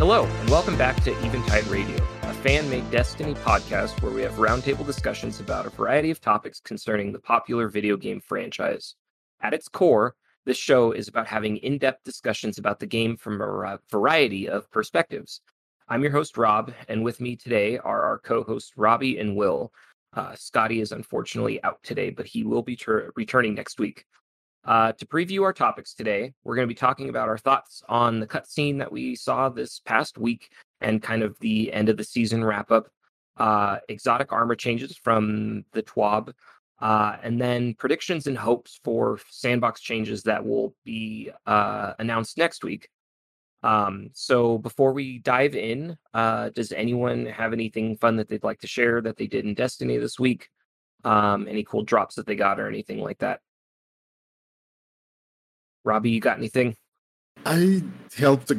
Hello, and welcome back to Eventide Radio, a fan made Destiny podcast where we have roundtable discussions about a variety of topics concerning the popular video game franchise. At its core, this show is about having in depth discussions about the game from a variety of perspectives. I'm your host, Rob, and with me today are our co hosts, Robbie and Will. Uh, Scotty is unfortunately out today, but he will be ter- returning next week. Uh, to preview our topics today, we're going to be talking about our thoughts on the cutscene that we saw this past week and kind of the end of the season wrap up, uh, exotic armor changes from the TWAB, uh, and then predictions and hopes for sandbox changes that will be uh, announced next week. Um, so before we dive in, uh, does anyone have anything fun that they'd like to share that they did in Destiny this week? Um, any cool drops that they got or anything like that? Robbie, you got anything? I helped a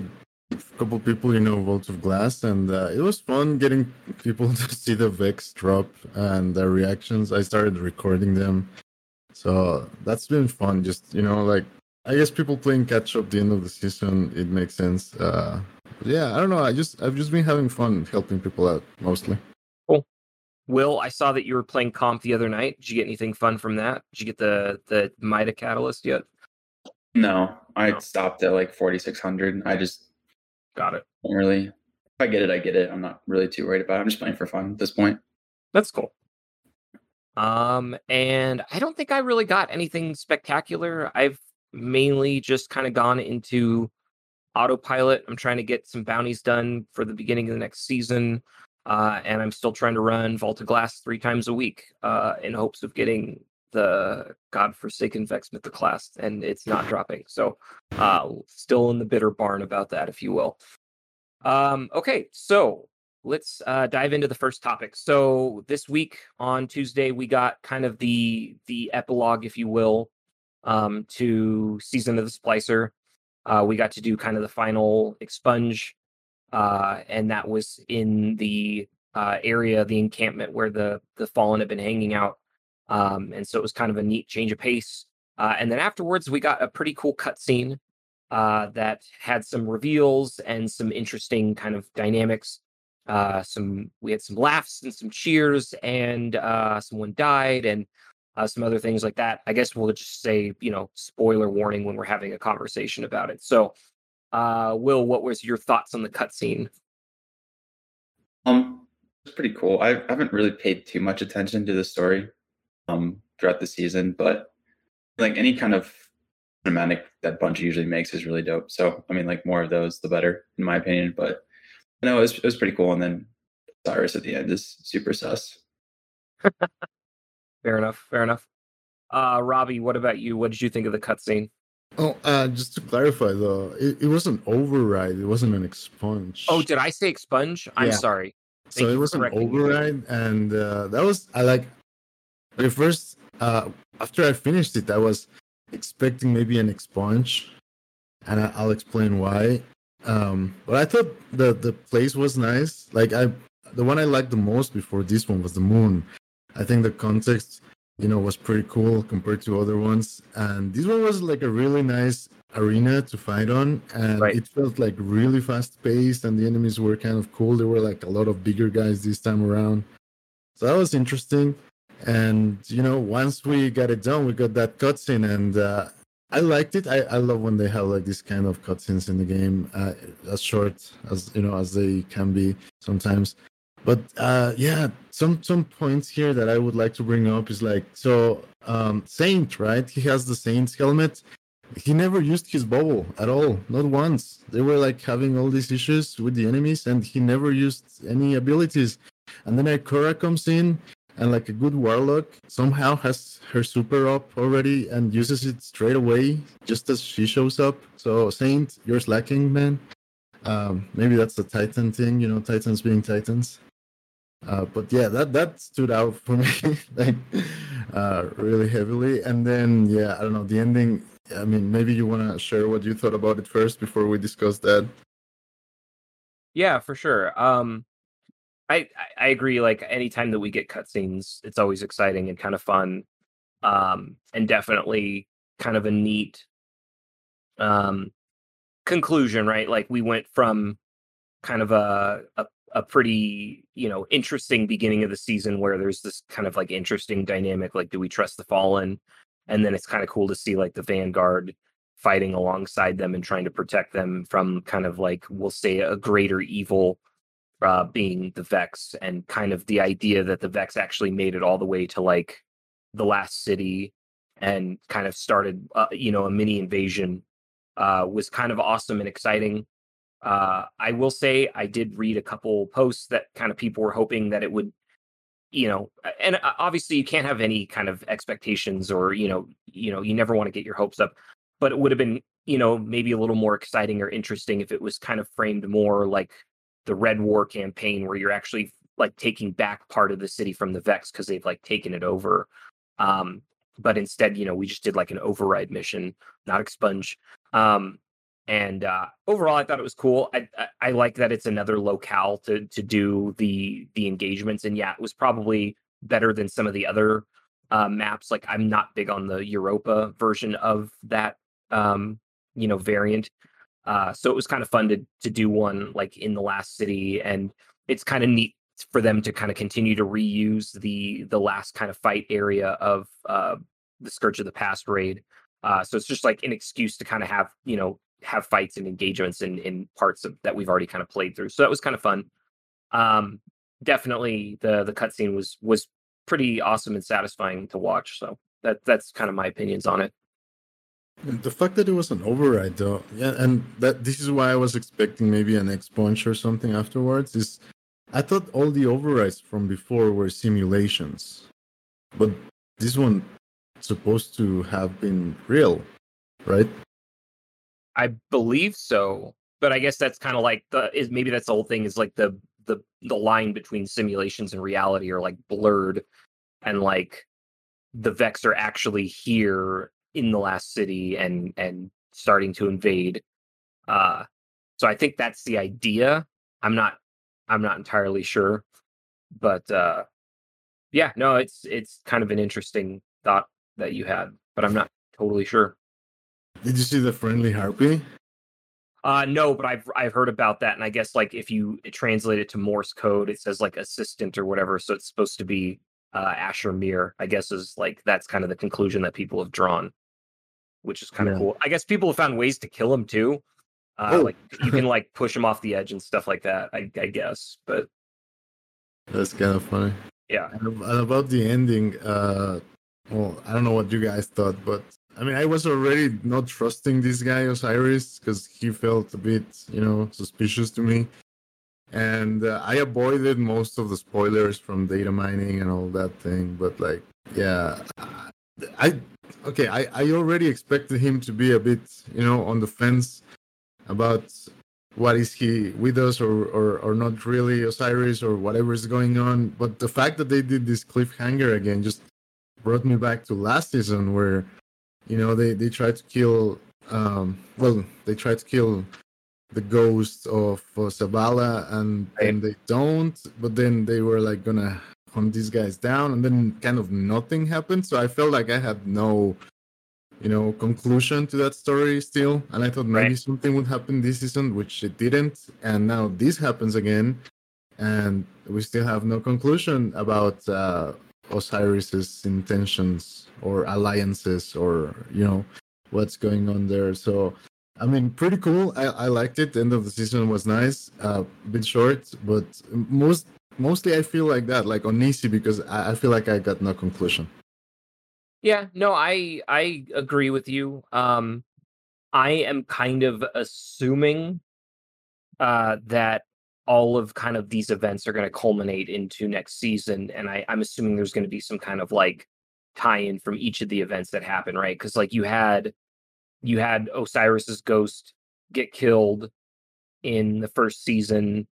couple people, you know, Vault of Glass, and uh, it was fun getting people to see the Vex drop and their reactions. I started recording them, so that's been fun. Just you know, like I guess people playing catch up the end of the season, it makes sense. Uh, yeah, I don't know. I just I've just been having fun helping people out mostly. Cool. Will, I saw that you were playing comp the other night. Did you get anything fun from that? Did you get the the Mida catalyst yet? No, I no. stopped at like 4600. I just got it. Don't really. If I get it, I get it. I'm not really too worried about it. I'm just playing for fun at this point. That's cool. Um, and I don't think I really got anything spectacular. I've mainly just kind of gone into autopilot. I'm trying to get some bounties done for the beginning of the next season. Uh, and I'm still trying to run Vault of Glass three times a week uh, in hopes of getting the godforsaken Vex class, and it's not dropping. So, uh, still in the bitter barn about that, if you will. Um, okay, so let's uh, dive into the first topic. So this week on Tuesday, we got kind of the the epilogue, if you will, um, to season of the Splicer. Uh, we got to do kind of the final expunge, uh, and that was in the uh, area, the encampment where the the fallen have been hanging out. Um, and so it was kind of a neat change of pace. Uh, and then afterwards, we got a pretty cool cutscene uh, that had some reveals and some interesting kind of dynamics. Uh, some we had some laughs and some cheers, and uh, someone died, and uh, some other things like that. I guess we'll just say, you know, spoiler warning when we're having a conversation about it. So, uh, Will, what was your thoughts on the cutscene? Um, it's pretty cool. I haven't really paid too much attention to the story um, throughout the season. But like any kind of cinematic that Bungie usually makes is really dope. So I mean, like more of those, the better, in my opinion. But no, it was, it was pretty cool. And then Osiris at the end is super sus. fair enough. Fair enough. Uh, Robbie, what about you? What did you think of the cutscene? Oh, uh, just to clarify though, it, it was an override. It wasn't an expunge. Oh, did I say expunge? I'm yeah. sorry. Thank so it was an override, and uh, that was I like. First, uh, after I finished it, I was expecting maybe an expunge, and I, will explain why. Um, but I thought the the place was nice. Like I, the one I liked the most before this one was the moon. I think the context, you know, was pretty cool compared to other ones, and this one was like a really nice arena to fight on, and right. it felt like really fast paced, and the enemies were kind of cool. There were like a lot of bigger guys this time around, so that was interesting and you know once we got it done we got that cutscene. And uh, i liked it. I, I love when they have like this kind of cutscenes in the game uh, as short as you know as they can be sometimes. But uh, yeah some some points here that i would like to bring up is like so um, saint right? He has the saint's helmet. He never used his bubble at all not once. They were like having all these issues with the enemies and he never used any abilities. And then Ikora comes in and like a good warlock somehow has her super up already and uses it straight away just as she shows up. So saint you're slacking man. Um, maybe that's the titan thing you know titans being titans. Uh, but yeah that that stood out for me like uh, really heavily. And then yeah i don't know the ending i mean maybe you want to share what you thought about it first before we discuss that. Yeah for sure. Um I I agree. Like anytime that we get cutscenes, it's always exciting and kind of fun, um, and definitely kind of a neat um conclusion, right? Like we went from kind of a, a a pretty you know interesting beginning of the season where there's this kind of like interesting dynamic like do we trust the fallen and then it's kind of cool to see like the vanguard fighting alongside them and trying to protect them from kind of like we'll say a greater evil uh, being the vex and kind of the idea that the vex actually made it all the way to like the last city and kind of started uh, you know a mini invasion uh, was kind of awesome and exciting. Uh, I will say I did read a couple posts that kind of people were hoping that it would, you know, and uh, obviously you can't have any kind of expectations or you know, you know, you never want to get your hopes up, but it would have been you know maybe a little more exciting or interesting if it was kind of framed more like the Red War campaign where you're actually like taking back part of the city from the Vex because they've like taken it over. Um, but instead, you know, we just did like an override mission, not expunge. Um, and uh, overall i thought it was cool I, I, I like that it's another locale to to do the the engagements and yeah it was probably better than some of the other uh, maps like i'm not big on the europa version of that um you know variant uh so it was kind of fun to to do one like in the last city and it's kind of neat for them to kind of continue to reuse the the last kind of fight area of uh the scourge of the past raid uh so it's just like an excuse to kind of have you know have fights and engagements in in parts of that we've already kind of played through. So that was kind of fun. Um, definitely the the cutscene was was pretty awesome and satisfying to watch. So that that's kind of my opinions on it. The fact that it was an override, though, yeah, and that this is why I was expecting maybe an expunge or something afterwards. Is I thought all the overrides from before were simulations, but this one supposed to have been real, right? I believe so, but I guess that's kind of like the is maybe that's the whole thing is like the the the line between simulations and reality are like blurred, and like the Vex are actually here in the last city and and starting to invade. Uh, so I think that's the idea. I'm not I'm not entirely sure, but uh, yeah, no, it's it's kind of an interesting thought that you had, but I'm not totally sure. Did you see the friendly harpy? Uh no, but I've I've heard about that, and I guess like if you translate it to Morse code, it says like assistant or whatever, so it's supposed to be uh Asher Mir. I guess is like that's kind of the conclusion that people have drawn, which is kind of yeah. cool. I guess people have found ways to kill him too. Uh, oh. Like you can like push him off the edge and stuff like that. I, I guess, but that's kind of funny. Yeah. And about the ending, uh, well, I don't know what you guys thought, but I mean, I was already not trusting this guy Osiris because he felt a bit, you know, suspicious to me. And uh, I avoided most of the spoilers from data mining and all that thing. But like, yeah, I okay, I I already expected him to be a bit, you know, on the fence about what is he with us or, or or not really Osiris or whatever is going on. But the fact that they did this cliffhanger again just brought me back to last season where you know they they try to kill um well they try to kill the ghost of uh, Zavala and and they don't but then they were like gonna hunt these guys down and then kind of nothing happened so I felt like I had no you know conclusion to that story still and I thought maybe right. something would happen this season which it didn't and now this happens again and we still have no conclusion about uh, Osiris's intentions or alliances or you know what's going on there. So I mean, pretty cool. I, I liked it. The end of the season was nice, uh, a bit short, but most mostly I feel like that, like on Nisi, because I, I feel like I got no conclusion. Yeah, no, I I agree with you. Um, I am kind of assuming uh, that all of kind of these events are going to culminate into next season and I, i'm assuming there's going to be some kind of like tie-in from each of the events that happen right because like you had you had osiris's ghost get killed in the first season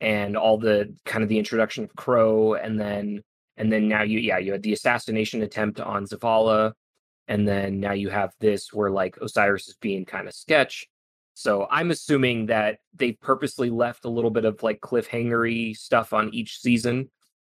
and all the kind of the introduction of crow and then and then now you yeah you had the assassination attempt on zavala and then now you have this where like osiris is being kind of sketch so I'm assuming that they purposely left a little bit of like cliffhangery stuff on each season,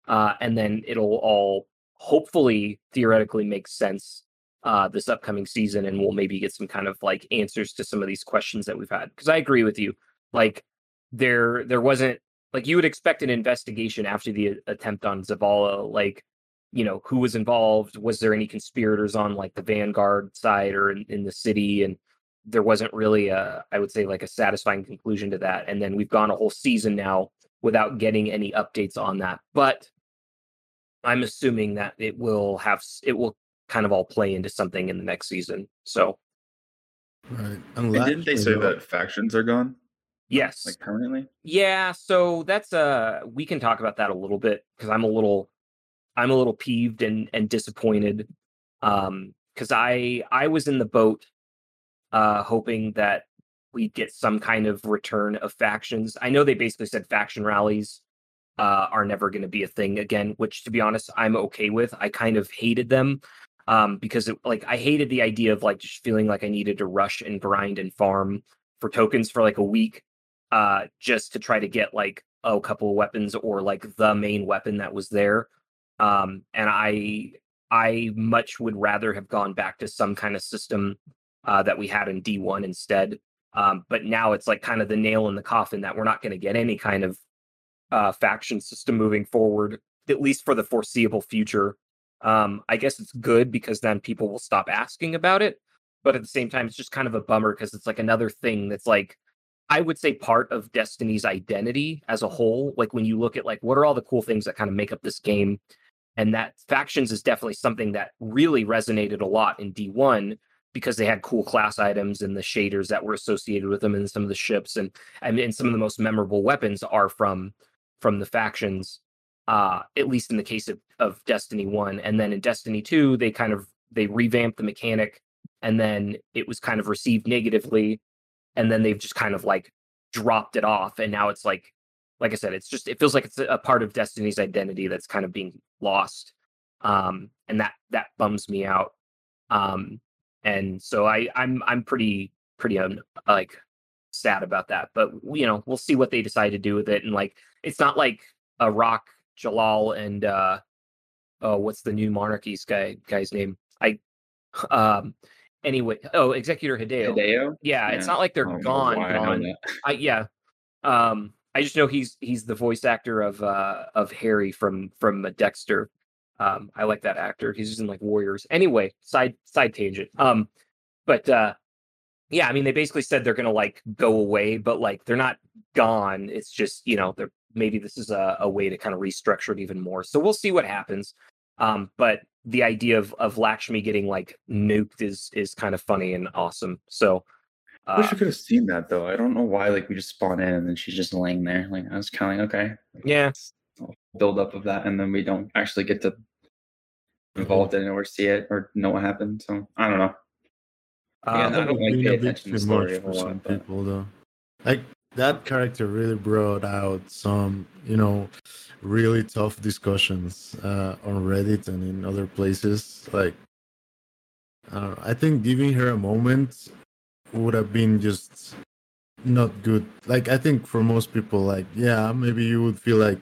uh, and then it'll all hopefully theoretically make sense uh, this upcoming season, and we'll maybe get some kind of like answers to some of these questions that we've had. Because I agree with you, like there there wasn't like you would expect an investigation after the uh, attempt on Zavala, like you know who was involved, was there any conspirators on like the Vanguard side or in, in the city, and there wasn't really a I would say like a satisfying conclusion to that. And then we've gone a whole season now without getting any updates on that, but I'm assuming that it will have it will kind of all play into something in the next season. So, right. And didn't they say that factions are gone? Yes. Like permanently? Yeah, so that's uh we can talk about that a little bit because I'm a little I'm a little peeved and and disappointed. Um because I I was in the boat uh hoping that we'd get some kind of return of factions. I know they basically said faction rallies uh are never going to be a thing again, which to be honest, I'm okay with. I kind of hated them um because it, like I hated the idea of like just feeling like I needed to rush and grind and farm for tokens for like a week uh, just to try to get like a couple of weapons or like the main weapon that was there. Um, and I I much would rather have gone back to some kind of system uh, that we had in D1 instead. Um, but now it's like kind of the nail in the coffin that we're not going to get any kind of uh, faction system moving forward, at least for the foreseeable future. Um, I guess it's good because then people will stop asking about it. But at the same time, it's just kind of a bummer because it's like another thing that's like I would say part of Destiny's identity as a whole. Like when you look at like what are all the cool things that kind of make up this game, and that factions is definitely something that really resonated a lot in D1 because they had cool class items and the shaders that were associated with them and some of the ships and and, and some of the most memorable weapons are from from the factions. Uh, at least in the case of, of Destiny 1. And then in Destiny 2, they kind of they revamped the mechanic and then it was kind of received negatively and then they've just kind of like dropped it off and now it's like like i said it's just it feels like it's a part of destiny's identity that's kind of being lost um and that that bums me out um and so i i'm i'm pretty pretty un, like sad about that but you know we'll see what they decide to do with it and like it's not like a rock jalal and uh oh what's the new monarchies guy guy's name? I um anyway. Oh, Executor Hideo. Hideo? Yeah, it's not like they're gone. I Gone. I yeah. Um, I just know he's he's the voice actor of uh of Harry from from Dexter. Um, I like that actor. He's just in like Warriors. Anyway, side side tangent. Um, but uh, yeah, I mean they basically said they're gonna like go away, but like they're not gone. It's just you know they're maybe this is a, a way to kind of restructure it even more. So we'll see what happens. Um, but the idea of of Lakshmi getting like nuked is is kind of funny and awesome. So I wish uh, I could have seen that though. I don't know why. Like we just spawn in and then she's just laying there. Like I was kind of like, okay, yeah, build up of that, and then we don't actually get to involved in it or see it or know what happened. So I don't know. Yeah, um, I don't like Been pay attention to too story much a whole for lot, some but- people though. Like that character really brought out some, you know, really tough discussions uh, on Reddit and in other places. Like, I. I think giving her a moment would have been just not good. Like, I think for most people, like, yeah, maybe you would feel like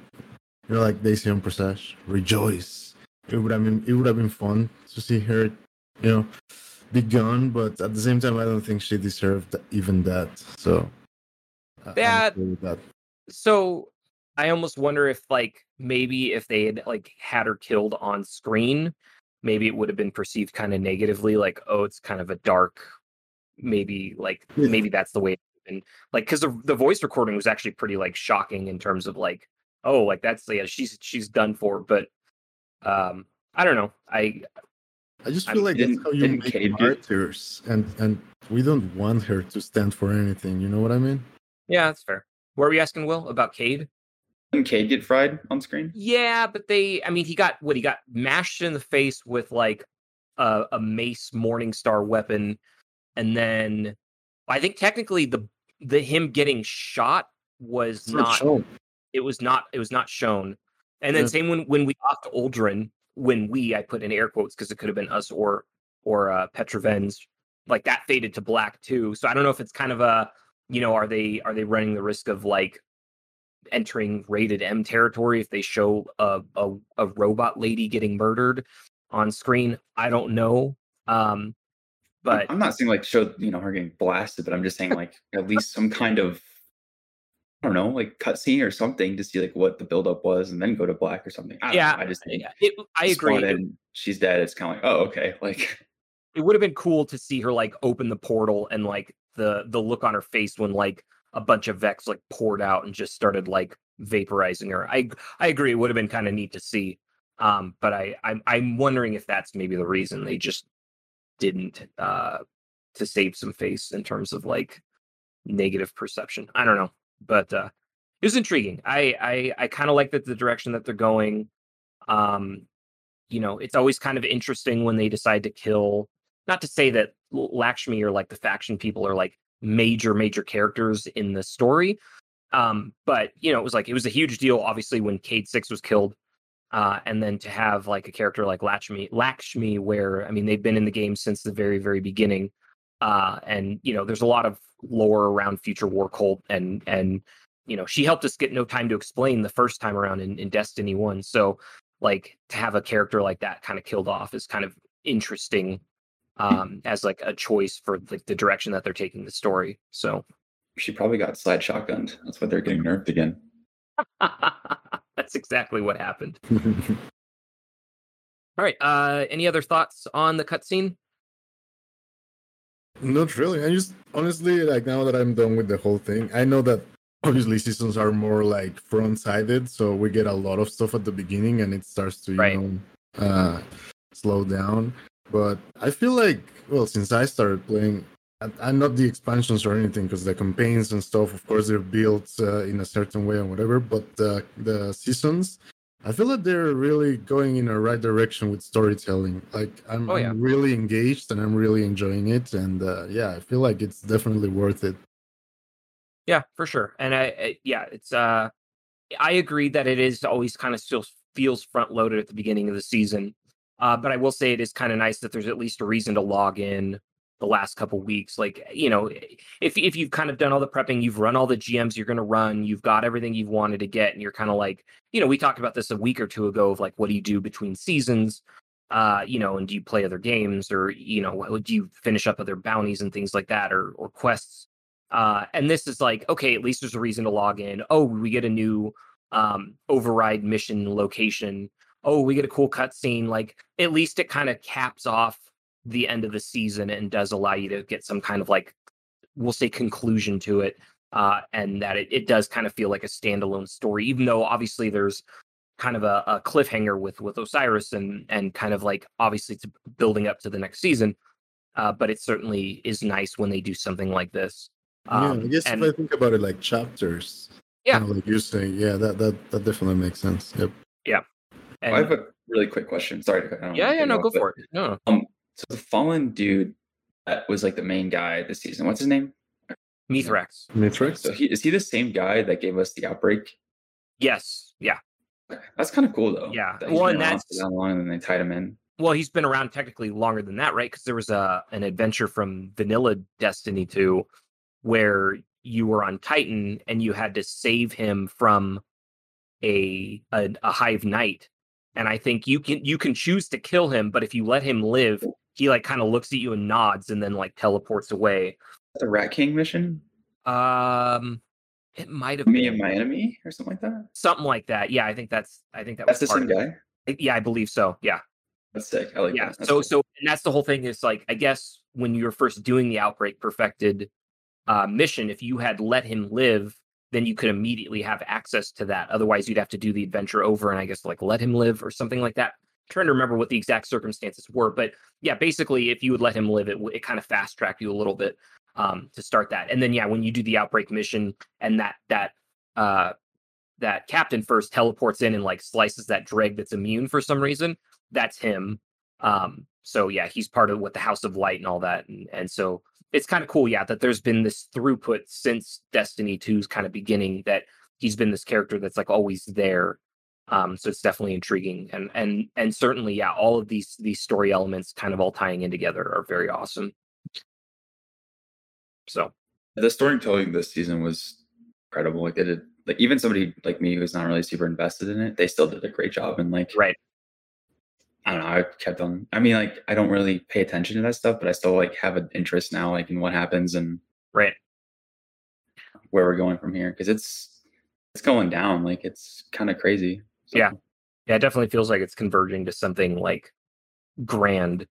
you're like Daisy on Presage, rejoice. It would have been it would have been fun to see her, you know, be gone. But at the same time, I don't think she deserved even that. So, I- Yeah. okay that. so I almost wonder if like maybe if they had like had her killed on screen, maybe it would have been perceived kind of negatively, like oh, it's kind of a dark, maybe like Yeah. maybe that's the way. And like because the the voice recording was actually pretty like shocking in terms of like oh like that's yeah she's she's done for, but um I don't know I I just I feel like that's how you make martyrs, and and we don't want her to stand for anything. You know what I mean? Yeah that's fair. What were you asking Will about Cayde? Didn't Cayde get fried on screen? Yeah, but they, I mean, he got what he got mashed in the face with like a, a mace Morningstar weapon, and then I think technically the the him getting shot was It's not. shown. It was not. It was not shown. And then Yeah. same when when we lost Uldren, when we I put in air quotes because it could have been us or or uh, Petra Venj, like that faded to black too. So I don't know if it's kind of a you know are they are they running the risk of like entering rated M territory if they show a, a a robot lady getting murdered on screen. I don't know. Um but I'm not saying like show you know her getting blasted, but I'm just saying like at least some kind of I don't know, like cutscene or something to see like what the buildup was, and then go to black or something. I yeah, know, I just think yeah, it, I agree. It, she's dead. It's kind of like, oh, okay, like it would have been cool to see her like open the portal and like the the look on her face when like a bunch of Vex like poured out and just started like vaporizing her. I I agree. It would have been kind of neat to see. Um, but I I'm I'm wondering if that's maybe the reason they just didn't uh to save some face in terms of like negative perception. I don't know but uh, it was intriguing. I I, I kind of like that the direction that they're going. Um, you know, it's always kind of interesting when they decide to kill. Not to say that Lakshmi or like the faction people are like major major characters in the story, um, but you know, it was like it was a huge deal. Obviously, when Cayde Six was killed, uh, and then to have like a character like Lakshmi, Lakshmi, where I mean they've been in the game since the very very beginning, uh, and you know, there's a lot of lore around Future War Cult, and and you know, she helped us get No Time to Explain the first time around in, in Destiny One. So, like, to have a character like that kind of killed off is kind of interesting um, as like a choice for like the direction that they're taking the story. So, she probably got slide shotgunned. That's why they're getting nerfed again. That's exactly what happened. All right. Uh, any other thoughts on the cutscene? Not really. I just honestly like now that I'm done with the whole thing, I know that obviously seasons are more like front sided, so we get a lot of stuff at the beginning and it starts to you right. know uh, slow down. But I feel like well, since I started playing, I'm not the expansions or anything because the campaigns and stuff, of course, they're built uh, in a certain way and whatever. But uh, the seasons, I feel that they're really going in a right direction with storytelling. Like I'm, oh, yeah. I'm really engaged and I'm really enjoying it, and uh, yeah, I feel like it's definitely worth it. Yeah, for sure. And I, I yeah, it's uh, I agree that it is always kind of still feels front loaded at the beginning of the season. Uh, but I will say it is kind of nice that there's at least a reason to log in the last couple weeks. Like, you know, if if you've kind of done all the prepping, you've run all the GMs you're going to run, you've got everything you've wanted to get, and you're kind of like, you know, we talked about this a week or two ago of like, what do you do between seasons? Uh, you know, and do you play other games or you know, do you finish up other bounties and things like that or or quests? Uh, and this is like, okay, at least there's a reason to log in. Oh, we get a new um override mission location. Oh, we get a cool cutscene. Like, at least it kind of caps off the end of the season and does allow you to get some kind of like we'll say conclusion to it uh, and that it, it does kind of feel like a standalone story even though obviously there's kind of a, a cliffhanger with with osiris and and kind of like obviously it's building up to the next season uh, but it certainly is nice when they do something like this um, yeah i guess and, if i think about it like chapters yeah kind of like you're saying yeah that that that definitely makes sense yep yeah and, I have a really quick question. Sorry. To, yeah, yeah, no, go for it. No. Um, so the fallen dude that was like the main guy this season. What's his name? Mithrax. Mithrax. So he is he the same guy that gave us the outbreak? Yes. Yeah. That's kind of cool though. Yeah. That well, and that's that long, and they tied him in. Well, he's been around technically longer than that, right? Because there was a an adventure from Vanilla Destiny 2 where you were on Titan and you had to save him from a a, a hive knight. And I think you can you can choose to kill him, but if you let him live, he like kind of looks at you and nods and then like teleports away. The Rat King mission? Um it might have me been. and my enemy or something like that. Something like that. Yeah, I think that's I think that that's was the same guy. Yeah, I believe so. Yeah. That's sick. I like yeah. That. So cool. so and that's the whole thing is like I guess when you were first doing the outbreak perfected uh mission, if you had let him live, then you could immediately have access to that. Otherwise you'd have to do the adventure over and I guess like let him live or something like that trying to remember what the exact circumstances were, but yeah, basically, if you would let him live, it it kind of fast tracked you a little bit um, to start that, and then yeah, when you do the outbreak mission and that that uh, that captain first teleports in and like slices that dreg that's immune for some reason, that's him. Um, so yeah, he's part of what the House of Light and all that, and and so it's kind of cool, yeah, that there's been this throughput since Destiny 2's kind of beginning that he's been this character that's like always there um, so it's definitely intriguing, and and and certainly, yeah, all of these these story elements kind of all tying in together are very awesome. So the storytelling this season was incredible. Like they did, like even somebody like me who's not really super invested in it, they still did a great job. And like, right, I don't know. I kept on. I mean, like I don't really pay attention to that stuff, but I still like have an interest now, like in what happens and right where we're going from here because it's it's going down. Like it's kind of crazy. So. Yeah, yeah, it definitely feels like it's converging to something like grand.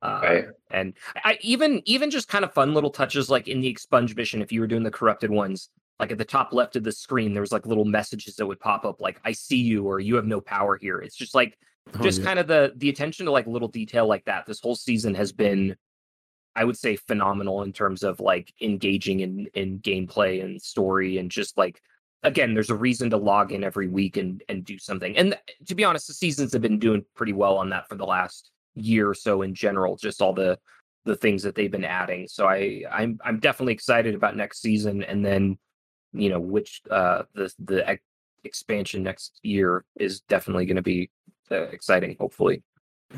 Uh, right. And I, even even just kind of fun little touches like in the expunge mission, if you were doing the corrupted ones, like at the top left of the screen, there was like little messages that would pop up, like "I see you" or "You have no power here." It's just like oh, just yeah. kind of the the attention to like little detail like that. This whole season has been I would say phenomenal in terms of like engaging in in gameplay and story and just like again, there's a reason to log in every week and and do something. And to be honest, the seasons have been doing pretty well on that for the last year or so in general. Just all the the things that they've been adding. So I I'm I'm definitely excited about next season. And then you know which uh the the expansion next year is definitely going to be uh, exciting. Hopefully.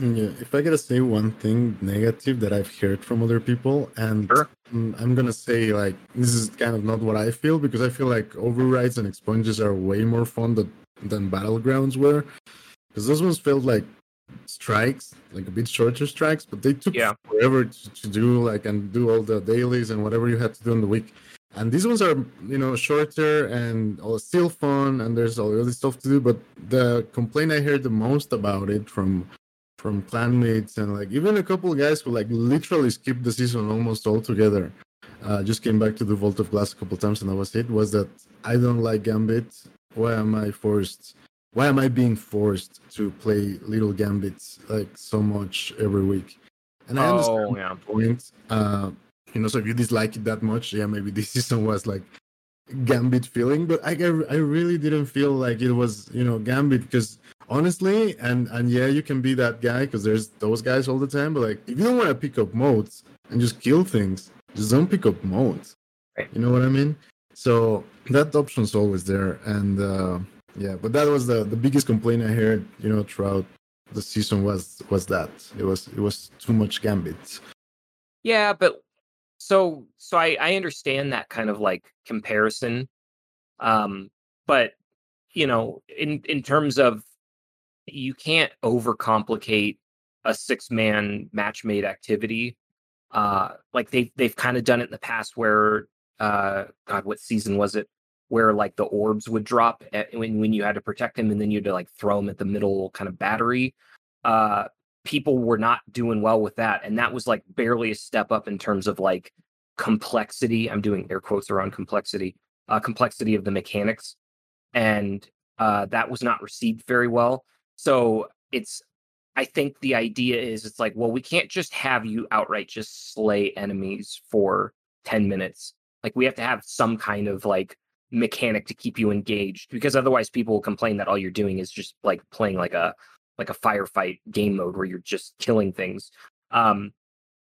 Yeah, if I gotta say one thing negative that I've heard from other people, and sure. I'm gonna say like this is kind of not what I feel because I feel like overrides and expunges are way more fun than, than battlegrounds were, because those ones felt like strikes, like a bit shorter strikes, but they took yeah. forever to, to do like and do all the dailies and whatever you had to do in the week. And these ones are, you know, shorter and still fun, and there's all the other stuff to do. But the complaint I heard the most about it from from clanmates and like even a couple of guys who like literally skipped the season almost altogether. Uh, just came back to the Vault of Glass a couple times and that was it. Was that I don't like Gambit. Why am I forced? Why am I being forced to play little gambits like so much every week? And I understand oh, yeah. point. Uh, you know, so if you dislike it that much, yeah, maybe this season was like Gambit feeling, but I I really didn't feel like it was you know Gambit because honestly and and yeah you can be that guy because there's those guys all the time but like if you don't want to pick up modes and just kill things just don't pick up modes. Right. you know what i mean? So that option's always there and uh yeah but that was the the biggest complaint i heard you know throughout the season was was that. It was it was too much gambit. Yeah but so so i i understand that kind of like comparison um but you know in in terms of you can't overcomplicate a six man match made activity. Uh, like they've they've kind of done it in the past where uh, God, what season was it? Where like the orbs would drop at, when when you had to protect him, and then you had to like throw him at the middle kind of battery. Uh, people were not doing well with that, and that was like barely a step up in terms of like complexity. I'm doing air quotes around complexity, uh, complexity of the mechanics, and uh, that was not received very well. So it's I think the idea is it's like, well, we can't just have you outright just slay enemies for 10 minutes. Like we have to have some kind of like mechanic to keep you engaged because otherwise people will complain that all you're doing is just like playing like a like a firefight game mode where you're just killing things. Um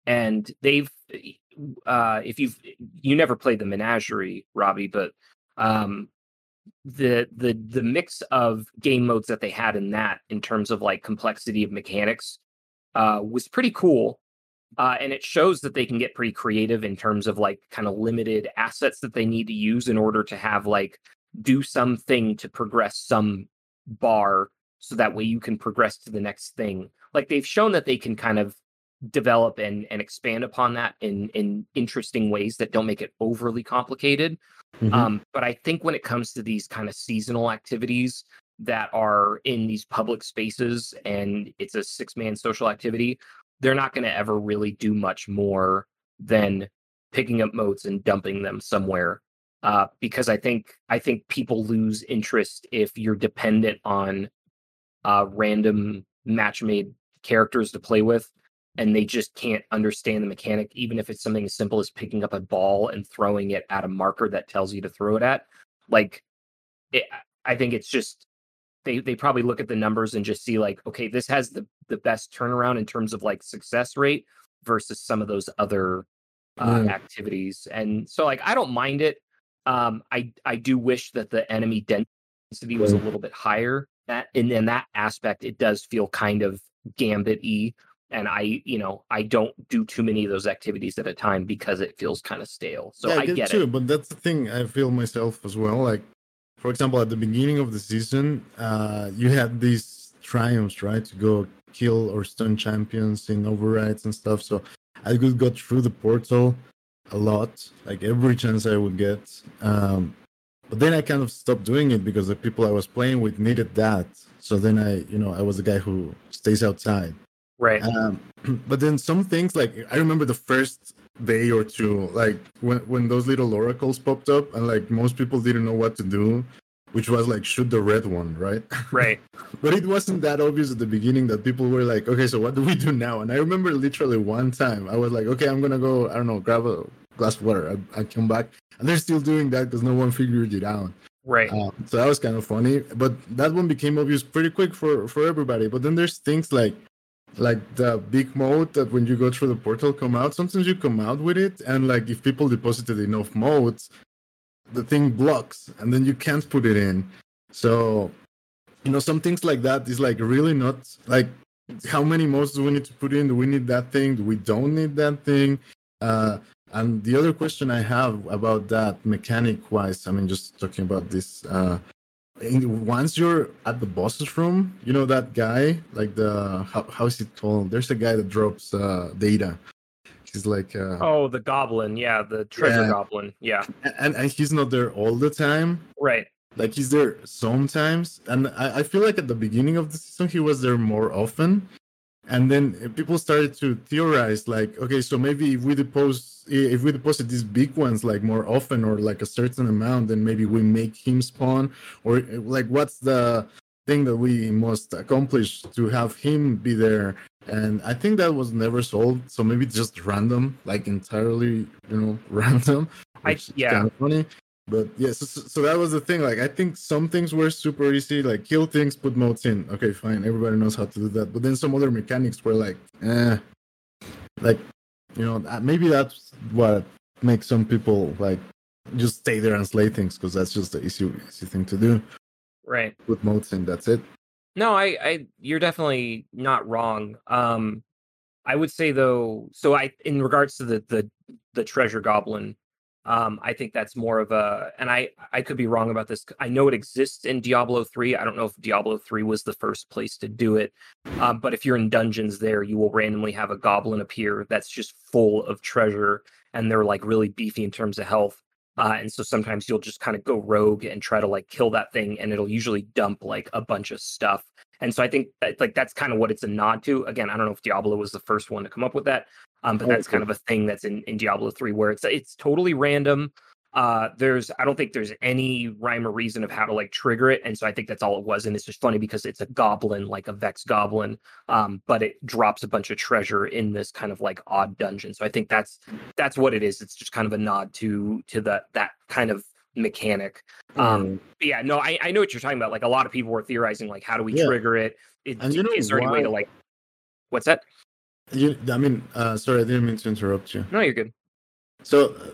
and they've uh if you've you never played the menagerie, Robbie, but um the the the mix of game modes that they had in that in terms of like complexity of mechanics uh, was pretty cool uh, and it shows that they can get pretty creative in terms of like kind of limited assets that they need to use in order to have like do something to progress some bar so that way you can progress to the next thing like they've shown that they can kind of develop and and expand upon that in in interesting ways that don't make it overly complicated Mm-hmm. Um, but I think when it comes to these kind of seasonal activities that are in these public spaces and it's a six man social activity, they're not going to ever really do much more than picking up motes and dumping them somewhere. Uh, because I think I think people lose interest if you're dependent on uh, random match made characters to play with and they just can't understand the mechanic, even if it's something as simple as picking up a ball and throwing it at a marker that tells you to throw it at. Like, it, I think it's just they they probably look at the numbers and just see like, okay, this has the the best turnaround in terms of like success rate versus some of those other uh, mm. activities. And so, like, I don't mind it. Um, I I do wish that the enemy density was a little bit higher. That in in that aspect, it does feel kind of gambit y and I, you know, I don't do too many of those activities at a time because it feels kind of stale. So yeah, I, I, get, get too, it. But that's the thing I feel myself as well. Like, for example, at the beginning of the season, uh, you had these triumphs, right, to go kill or stun champions in overrides and stuff. So I could go through the portal a lot, like every chance I would get. Um, but then I kind of stopped doing it because the people I was playing with needed that. So then I, you know, I was the guy who stays outside. Right. Um, but then some things like I remember the first day or two, like when when those little oracles popped up, and like most people didn't know what to do, which was like shoot the red one, right? Right. but it wasn't that obvious at the beginning that people were like, okay, so what do we do now? And I remember literally one time I was like, okay, I'm gonna go, I don't know, grab a glass of water. I, I come back and they're still doing that because no one figured it out. Right. Um, so that was kind of funny, but that one became obvious pretty quick for for everybody. But then there's things like like the big mode that when you go through the portal come out sometimes you come out with it and like if people deposited enough modes the thing blocks and then you can't put it in so you know some things like that is like really not like how many modes do we need to put in do we need that thing do we don't need that thing uh and the other question i have about that mechanic wise i mean just talking about this uh once you're at the boss's room, you know that guy, like the how, how is it called? There's a guy that drops uh, data. He's like uh, oh, the goblin, yeah, the treasure Yeah. goblin, yeah, and, and he's not there all the time. right, Like he's there sometimes, and I, I feel like at the beginning of the season he was there more often, and then eh, people started to theorize like, okay, so maybe if we depose if we deposit these big ones like more often or like a certain amount, then maybe we make him spawn, or eh, like what's the thing that we must accomplish to have him be there? And I think that was never solved, so maybe just random, like entirely, you know, random. I- yeah. kind of funny. But yeah, so, so that was the thing. Like, I think some things were super easy, like kill things, put modes in. Okay, fine, everybody knows how to do that. But then some other mechanics were like, eh, like, you know, maybe that's what makes some people like just stay there and slay things because that's just the easy, easy thing to do. right. Put modes in, that's it. No, I, I, you're definitely not wrong. Um, I would say though, so I, in regards to the the the treasure goblin, um, I think that's more of a, and I, I could be wrong about this. I know it exists in Diablo three. I don't know if Diablo three was the first place to do it, um, but if you're in dungeons there, you will randomly have a goblin appear that's just full of treasure, and they're like really beefy in terms of health. Uh, and so sometimes you'll just kind of go rogue and try to like kill that thing, and it'll usually dump like a bunch of stuff. And so I think that, like that's kind of what it's a nod to. Again, I don't know if Diablo was the first one to come up with that, um, but that's kind of a thing that's in, in Diablo three where it's it's totally random. Uh, there's I don't think there's any rhyme or reason of how to like trigger it, and so I think that's all it was. And it's just funny because it's a goblin, like a Vex goblin, um, but it drops a bunch of treasure in this kind of like odd dungeon. So I think that's that's what it is. It's just kind of a nod to to that that kind of mechanic. Um, but yeah, no, I, I know what you're talking about. Like a lot of people were theorizing, like how do we Yeah. trigger it? it And you know is there any way to like? What's that? You, I mean, uh, sorry, I didn't mean to interrupt you. No, you're good. So uh,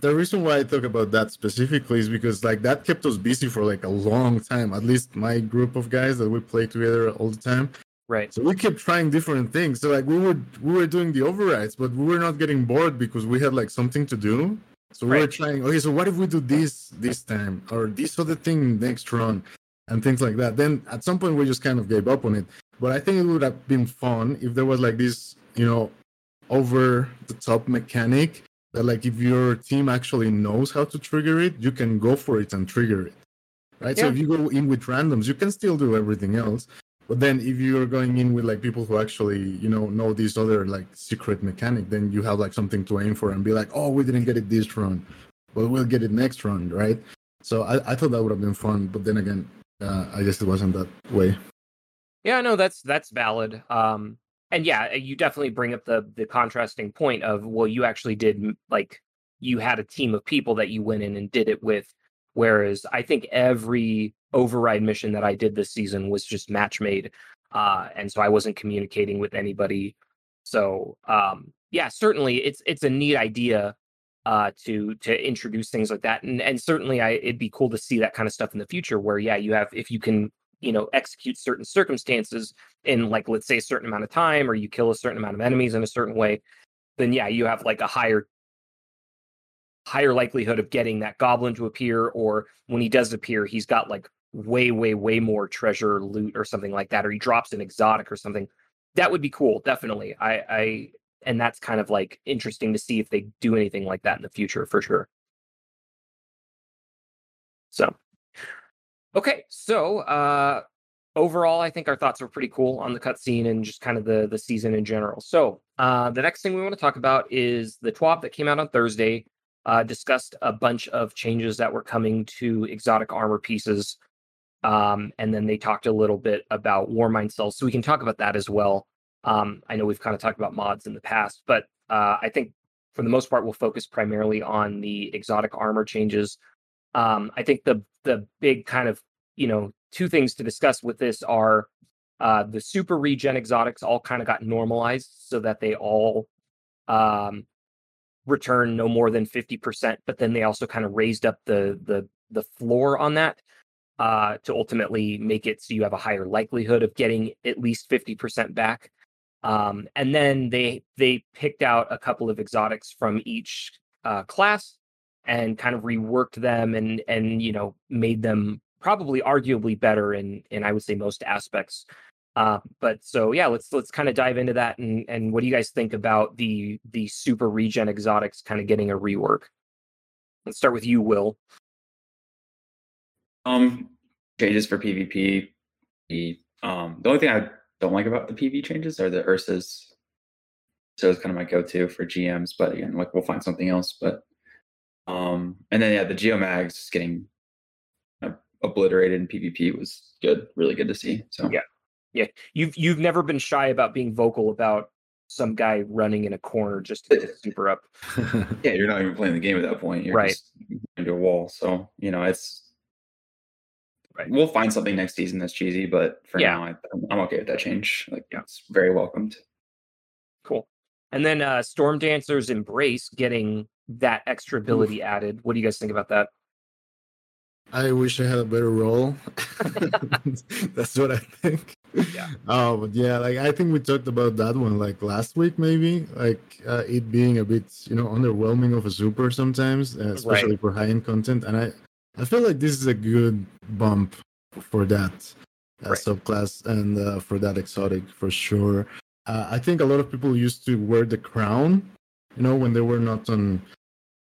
the reason why I talk about that specifically is because like that kept us busy for like a long time. At least my group of guys that we play together all the time. Right. So we kept trying different things. So like we were we were doing the overrides, but we were not getting bored because we had like something to do. So we were trying. Okay, so what if we do this this time or this other thing next run, and things like that. Then at some point we just kind of gave up on it. But I think it would have been fun if there was like this, you know, over the top mechanic that like if your team actually knows how to trigger it, you can go for it and trigger it. Right? So if you go in with randoms, you can still do everything else. But then if you're going in with like people who actually, you know, know this other like secret mechanic, then you have like something to aim for and be like, oh, we didn't get it this run, but we'll get it next run, right? So I, I thought that would have been fun, but then again, uh, I guess it wasn't that way. Yeah, no, that's that's valid. Um, and yeah, you definitely bring up the the contrasting point of well, you actually did like you had a team of people that you went in and did it with, whereas I think every override mission that I did this season was just match made, uh, and so I wasn't communicating with anybody. So um, yeah, certainly it's it's a neat idea uh to to introduce things like that and and certainly i it'd be cool to see that kind of stuff in the future where yeah you have if you can you know execute certain circumstances in like let's say a certain amount of time or you kill a certain amount of enemies in a certain way then yeah you have like a higher higher likelihood of getting that goblin to appear or when he does appear he's got like way way way more treasure loot or something like that or he drops an exotic or something that would be cool definitely i i and that's kind of like interesting to see if they do anything like that in the future for sure. So, okay, so uh, overall, I think our thoughts were pretty cool on the cutscene and just kind of the the season in general. So, uh, the next thing we want to talk about is the TWAB that came out on Thursday. Uh, discussed a bunch of changes that were coming to exotic armor pieces, um, and then they talked a little bit about war Warmind cells. So we can talk about that as well. Um, I know we've kind of talked about mods in the past, but uh, I think for the most part we'll focus primarily on the exotic armor changes. Um, I think the the big kind of you know two things to discuss with this are uh, the super regen exotics all kind of got normalized so that they all um, return no more than 50%, but then they also kind of raised up the the the floor on that uh, to ultimately make it so you have a higher likelihood of getting at least 50% back. Um, and then they they picked out a couple of exotics from each uh, class and kind of reworked them and and you know made them probably arguably better in in I would say most aspects. Uh, but so yeah, let's let's kind of dive into that and and what do you guys think about the the super regen exotics kind of getting a rework? Let's start with you, Will. Um, changes for PvP. The um, the only thing I don't like about the PV changes are the Ursas. So it's kind of my go-to for GMs, but again, like we'll find something else. But um, and then yeah, the Geomags getting obliterated in PvP was good, really good to see. So yeah, yeah, you've you've never been shy about being vocal about some guy running in a corner just to get super up. yeah, you're not even playing the game at that point. You're right just into a wall. So you know it's. Right. We'll find something next season that's cheesy, but for yeah. now, I, I'm okay with that change. Like, yeah. it's very welcomed. Cool. And then uh Storm Dancer's Embrace getting that extra ability Oof. added. What do you guys think about that? I wish I had a better role. That's what I think. Yeah. Oh, but yeah, like I think we talked about that one like last week, maybe like uh, it being a bit, you know, underwhelming of a super sometimes, uh, especially right. for high end content. And I, I feel like this is a good bump for that uh, right. subclass and uh, for that exotic for sure. Uh, I think a lot of people used to wear the crown, you know, when they were not on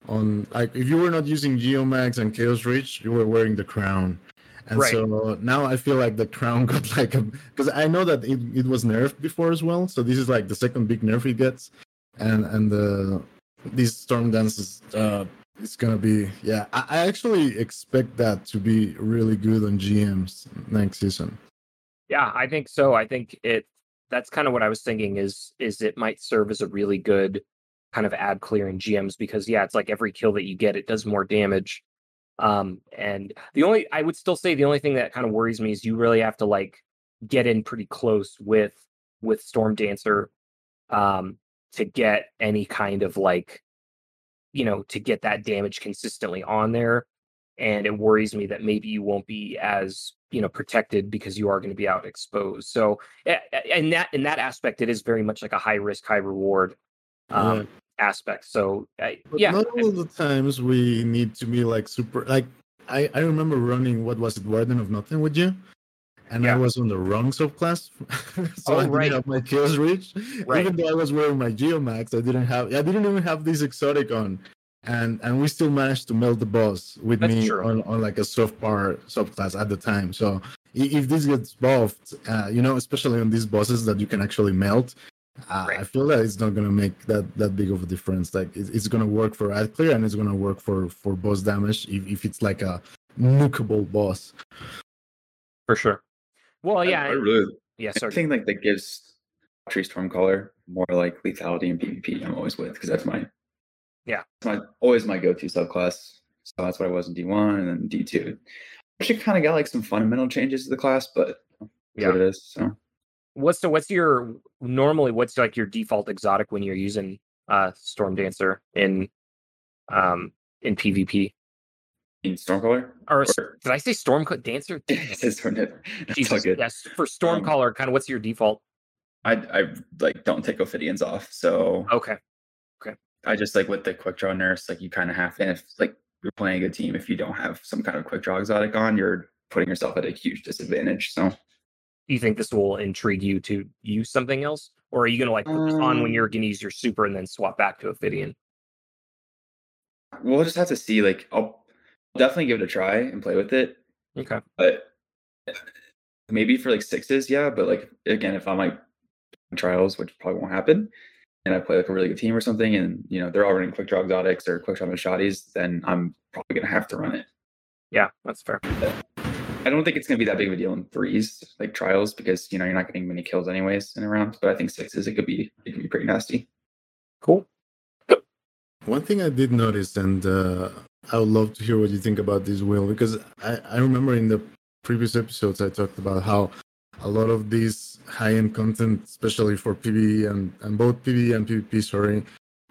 on like if you were not using Geomags and Chaos Reach, you were wearing the crown. And right. so now I feel like the crown got like a because I know that it, it was nerfed before as well. So this is like the second big nerf it gets. And and the these storm dances uh it's gonna be yeah. I, I actually expect that to be really good on GMs next season. Yeah, I think so. I think it that's kind of what I was thinking is is it might serve as a really good kind of ad clearing GMs because yeah, it's like every kill that you get, it does more damage. Um, and the only I would still say the only thing that kind of worries me is you really have to like get in pretty close with with Storm Dancer um to get any kind of like you know to get that damage consistently on there and it worries me that maybe you won't be as you know protected because you are going to be out exposed. So in that in that aspect it is very much like a high risk high reward um, yeah aspect. So uh, yeah, not all the times we need to be like super. Like I I remember running what was it, Warden of Nothing with you, and yeah. I was on the wrong subclass, so oh, I didn't right. have my Chaos Reach. Right. Even though I was wearing my Geomags, I didn't have. I didn't even have this exotic on. And and we still managed to melt the boss with That's me on, on like a soft power subclass at the time. So if this gets buffed, uh, you know, especially on these bosses that you can actually melt, Ah, right. I feel that it's not gonna make that that big of a difference. Like it, it's gonna work for ad clear and it's gonna work for for boss damage if, if it's like a nukable boss. For sure. Well, yeah, I, I really, yeah. Sorry. I think like that gives Tree storm Stormcaller more like lethality and PvP. I'm always with because that's my yeah, my always my go-to subclass. So that's what I was in D1 and then D2. Actually, kind of got like some fundamental changes to the class, but yeah, what it is. So what's the what's your normally what's like your default exotic when you're using uh storm dancer in um in pvp? In stormcaller? Or, or did i say storm dancer? Jesus, yes for stormcaller um, kind of what's your default? I i like don't take ophidians off so okay okay. I just like with the quick draw nurse like you kind of have to if like you're playing a good team if you don't have some kind of quick draw exotic on you're putting yourself at a huge disadvantage so do you think this will intrigue you to use something else or are you gonna like put this on when you're Um, gonna use your super and then swap back to Ophidian? We'll just have to see. Like, I'll definitely give it a try and play with it. Okay. But maybe for like sixes, yeah. But like again, if I'm like trials, which probably won't happen, and I play like a really good team or something, and you know they're all running quick draw exotics or quick draw shotties, then I'm probably gonna have to run it. Yeah, that's fair. I don't think it's gonna be that big of a deal in threes, like trials, because you know you're not getting many kills anyways in a round. But I think sixes, it could be it could be pretty nasty. Cool. One thing I did notice, and uh, I would love to hear what you think about this, Will, because I, I remember in the previous episodes I talked about how a lot of these high-end content, especially for PvE and, and both PvE and PvP, sorry,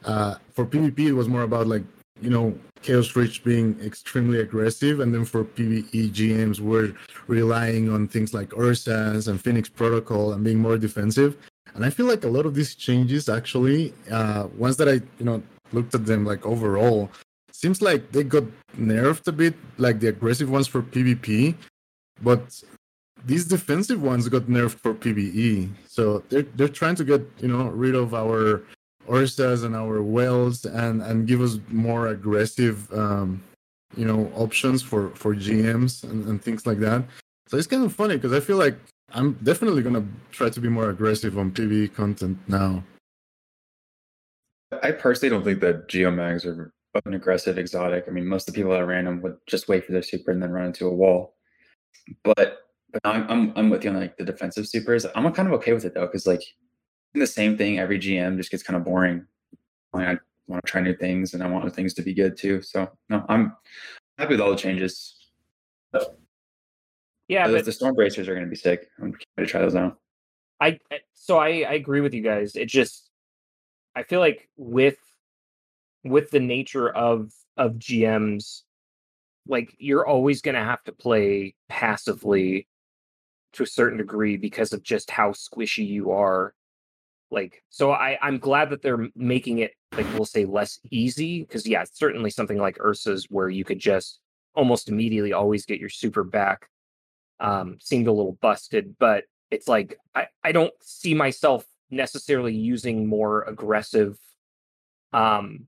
uh, for PvP it was more about like you know Chaos Reach being extremely aggressive, and then for PvE GMs we're relying on things like Ursas and Phoenix Protocol and being more defensive. And I feel like a lot of these changes actually, uh, ones that I you know looked at them like overall, seems like they got nerfed a bit, like the aggressive ones for PvP, but these defensive ones got nerfed for PvE. So they're they're trying to get you know rid of our Ursas and our wells and and give us more aggressive um, you know options for for GMs and, and things like that. So it's kind of funny because I feel like I'm definitely gonna try to be more aggressive on PvE content now. I personally don't think that geomags are an aggressive exotic. I mean, most of the people that ran them would just wait for their super and then run into a wall. But but I'm I'm, I'm with you on like the defensive supers. I'm kind of okay with it though, because like the same thing every GM just gets kind of boring. Like, I want to try new things and I want things to be good too. So no, I'm happy with all the changes. Yeah, the, but the storm bracers are going to be sick. I'm ready to try those out. I so I, I agree with you guys. It just I feel like with with the nature of of GMs, like you're always gonna have to play passively to a certain degree because of just how squishy you are. Like so I, I'm glad that they're making it like we'll say less easy, because yeah, certainly something like Ursa's where you could just almost immediately always get your super back um seemed a little busted, but it's like I, I don't see myself necessarily using more aggressive um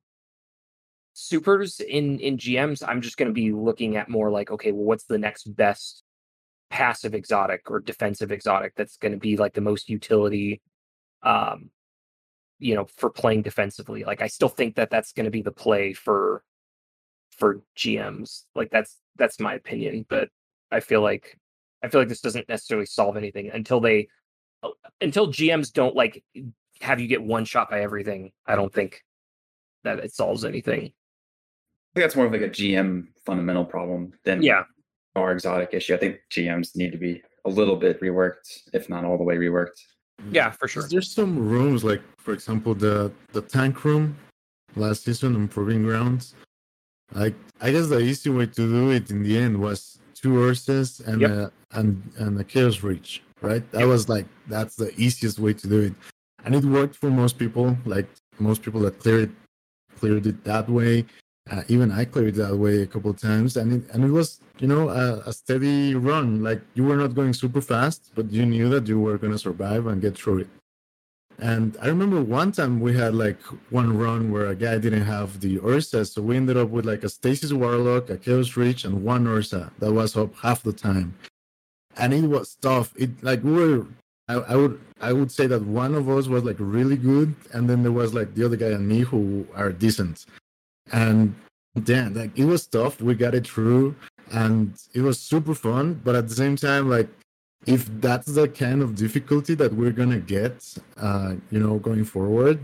supers in in GMs. I'm just going to be looking at more like okay, well what's the next best passive exotic or defensive exotic that's going to be like the most utility um you know for playing defensively. Like I still think that that's going to be the play for for GMs. Like that's that's my opinion, but I feel like I feel like this doesn't necessarily solve anything until they uh, until GMs don't like have you get one shot by everything. I don't think that it solves anything. I think that's more of like a GM fundamental problem than Yeah, our exotic issue. I think GMs need to be a little bit reworked, if not all the way reworked. Yeah, mm-hmm. for sure. There's some rooms like, for example, the the tank room last season on Proving Grounds. Like, I guess the easy way to do it in the end was two Ursas and Yep. a and and a Chaos Reach, right? That Yep. was like that's the easiest way to do it, and it worked for most people. Like most people that cleared cleared it that way. Uh, even I it that way a couple of times, and it and it was you know a, a steady run. Like you were not going super fast, but you knew that you were gonna survive and get through it. And I remember one time we had like one run where a guy didn't have the Ursa, so we ended up with like a Stasis Warlock, a Chaos Reach, and one Ursa that was up half the time. And it was tough. It like we were I, I would I would say that one of us was like really good, and then there was like the other guy and me who are decent. And then like it was tough. We got it through and it was super fun, but at the same time, like if that's the kind of difficulty that we're gonna get, uh, you know, going forward,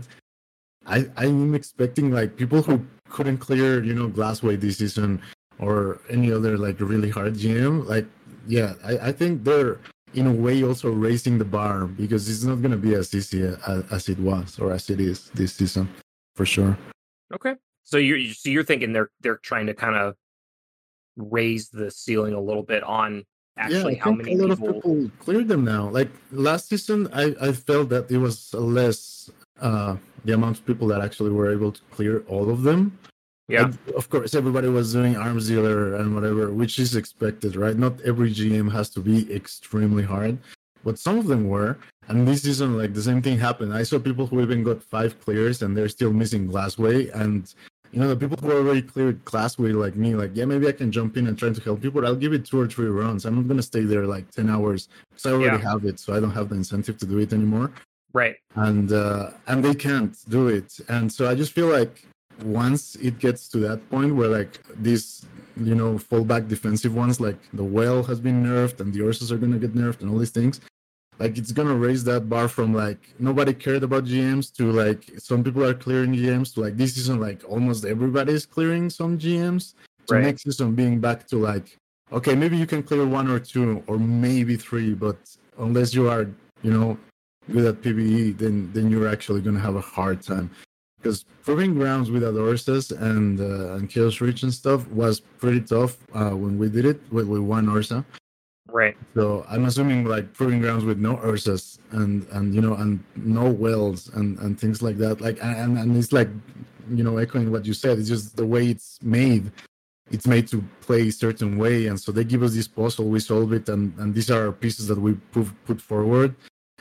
I I'm expecting like people who couldn't clear, you know, Glassway this season or any other like really hard GM, like yeah, I, I think they're in a way also raising the bar because it's not gonna be as easy as, as it was or as it is this season for sure. Okay. So you're so you're thinking they're they're trying to kind of raise the ceiling a little bit on actually yeah, how many a lot people, of people cleared them now. Like last season, I, I felt that it was less uh, the amount of people that actually were able to clear all of them. Yeah. Of course, everybody was doing arms dealer and whatever, which is expected, right? Not every GM has to be extremely hard, but some of them were. And this season, like the same thing happened. I saw people who even got five clears and they're still missing Glassway. And you know, the people who already cleared Glassway like me, like, yeah, maybe I can jump in and try to help people. I'll give it two or three runs. I'm not gonna stay there like ten hours because I already Yeah. have it, so I don't have the incentive to do it anymore. Right. And uh, and they can't do it. And so I just feel like once it gets to that point where like these you know fallback defensive ones like the whale has been nerfed and the Ursas are gonna get nerfed and all these things like it's gonna raise that bar from like nobody cared about gms to like some people are clearing gms to like this season like almost everybody is clearing some gms to Right. next season being back to like okay maybe you can clear one or two or maybe three but unless you are you know good at pve then then you're actually gonna have a hard time because proving grounds without Ursas and uh, and Chaos Reach and stuff was pretty tough uh, when we did it with, with one Ursa. Right. So I'm assuming like proving grounds with no Ursas and and you know and no wells and and things like that. Like and and it's like you know echoing what you said. It's just the way it's made. It's made to play a certain way, and so they give us this puzzle, we solve it, and and these are pieces that we put put forward,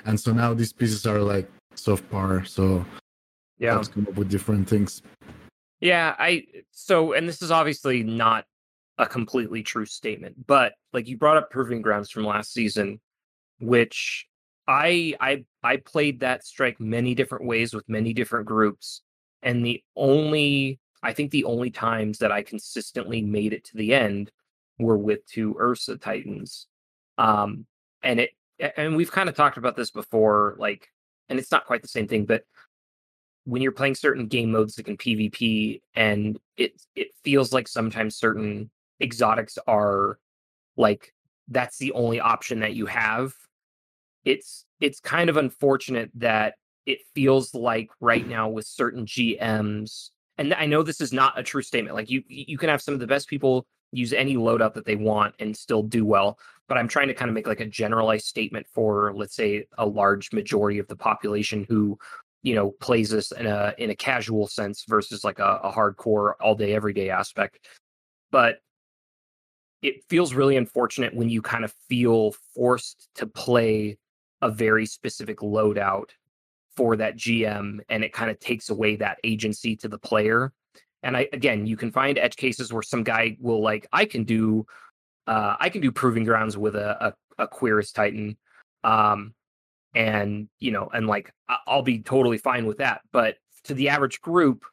and so now these pieces are like soft par. So Yeah. let's come up with different things. Yeah, I so and this is obviously not a completely true statement, but like you brought up proving grounds from last season, which I I I played that strike many different ways with many different groups, and the only I think the only times that I consistently made it to the end were with two Ursa Titans. Um and it and we've kind of talked about this before, like and it's not quite the same thing, but when you're playing certain game modes like in PvP and it it feels like sometimes certain exotics are like that's the only option that you have. It's it's kind of unfortunate that it feels like right now with certain GMs and I know this is not a true statement. Like you you can have some of the best people use any loadout that they want and still do well, but I'm trying to kind of make like a generalized statement for let's say a large majority of the population who you know plays this in a in a casual sense versus like a, a hardcore all day every day aspect but it feels really unfortunate when you kind of feel forced to play a very specific loadout for that gm and it kind of takes away that agency to the player. And i again you can find edge cases where some guy will like i can do uh i can do proving grounds with a a, a Cuirass titan um and you know and like i'll be totally fine with that. But to the average group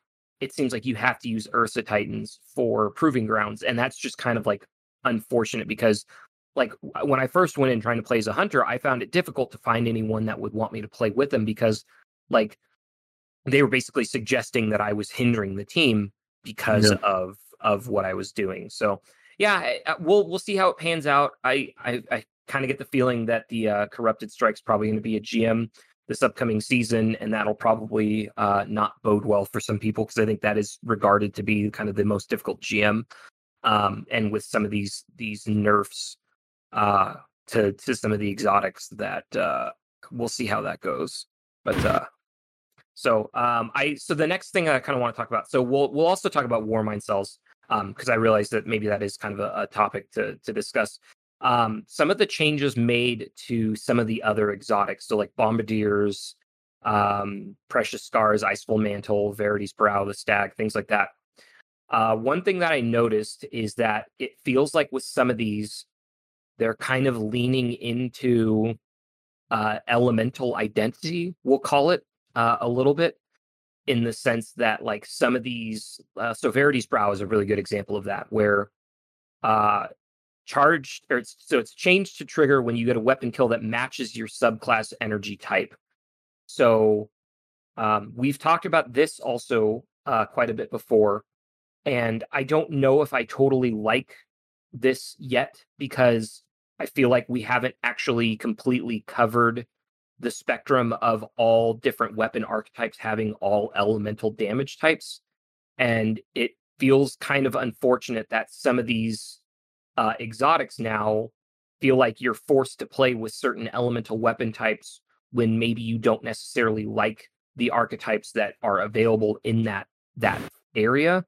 it seems like you have to use ursa titans for proving grounds and that's just kind of like unfortunate because like when i first went in trying to play as a hunter i found it difficult to find anyone that would want me to play with them because like they were basically suggesting that i was hindering the team because Yeah. of of what i was doing so yeah we'll we'll see how it pans out i i, I kind of get the feeling that the uh, corrupted strike's probably going to be a GM this upcoming season, and that'll probably uh, not bode well for some people because I think that is regarded to be kind of the most difficult GM. Um, and with some of these these nerfs uh, to to some of the exotics, that uh, we'll see how that goes. But uh, so um, I so the next thing I kind of want to talk about. So we'll we'll also talk about Warmind cells because I realize that maybe that is kind of a, a topic to to discuss um, some of the changes made to some of the other exotics, so like bombardiers, um, precious scars, icefall mantle, verity's brow, the stag, things like that. Uh, one thing that I noticed is that it feels like with some of these, they're kind of leaning into uh, elemental identity, we'll call it uh, a little bit, in the sense that like some of these, uh, so verity's brow is a really good example of that, where uh, charged or it's so it's changed to trigger when you get a weapon kill that matches your subclass energy type. So um, we've talked about this also uh, quite a bit before, and I don't know if I totally like this yet because I feel like we haven't actually completely covered the spectrum of all different weapon archetypes having all elemental damage types, and it feels kind of unfortunate that some of these uh, exotics now feel like you're forced to play with certain elemental weapon types when maybe you don't necessarily like the archetypes that are available in that that area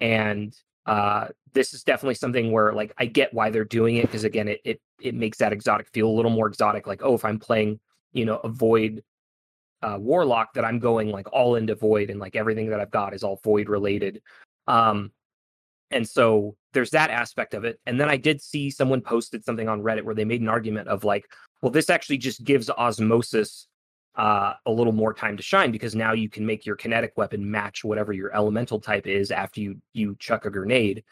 and Uh, this is definitely something where like I get why they're doing it because again, it it it makes that exotic feel a little more exotic. Like, oh, if I'm playing, you know, a void uh, warlock, that I'm going like all into void and like everything that I've got is all void related. Um, and so there's that aspect of it. And then I did see someone posted something on Reddit where they made an argument of like, well, this actually just gives osmosis uh, a little more time to shine because now you can make your kinetic weapon match whatever your elemental type is after you you chuck a grenade.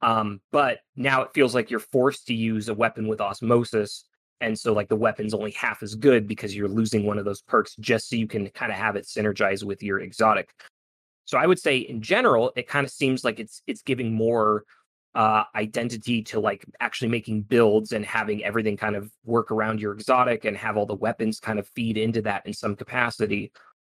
Um, but now it feels like you're forced to use a weapon with osmosis, and so like the weapon's only half as good because you're losing one of those perks just so you can kind of have it synergize with your exotic. So I would say in general, it kind of seems like it's it's giving more uh, identity to like actually making builds and having everything kind of work around your exotic and have all the weapons kind of feed into that in some capacity.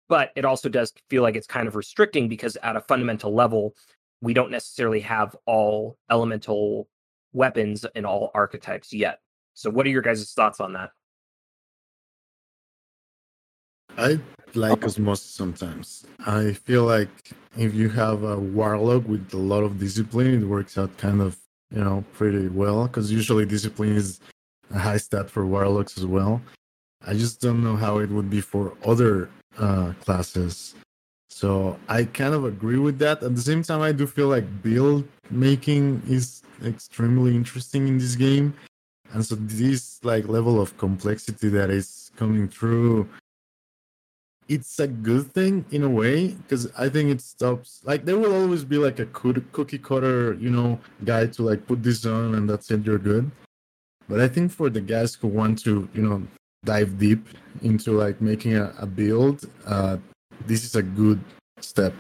But it also does feel like it's kind of restricting because at a fundamental level, we don't necessarily have all elemental weapons and all archetypes yet. So, what are your guys' thoughts on that? I like osmosis sometimes. I feel like if you have a warlock with a lot of discipline, it works out kind of you know pretty well because usually discipline is a high stat for warlocks as well. I just don't know how it would be for other uh, classes. So I kind of agree with that. At the same time, I do feel like build making is extremely interesting in this game, and so this like level of complexity that is coming through it's a good thing in a way because I think it stops. Like there will always be like a cookie cutter, you know, guy to like put this on and that's it, you're good. But I think for the guys who want to, you know, dive deep into like making a, a build, uh, this is a good step.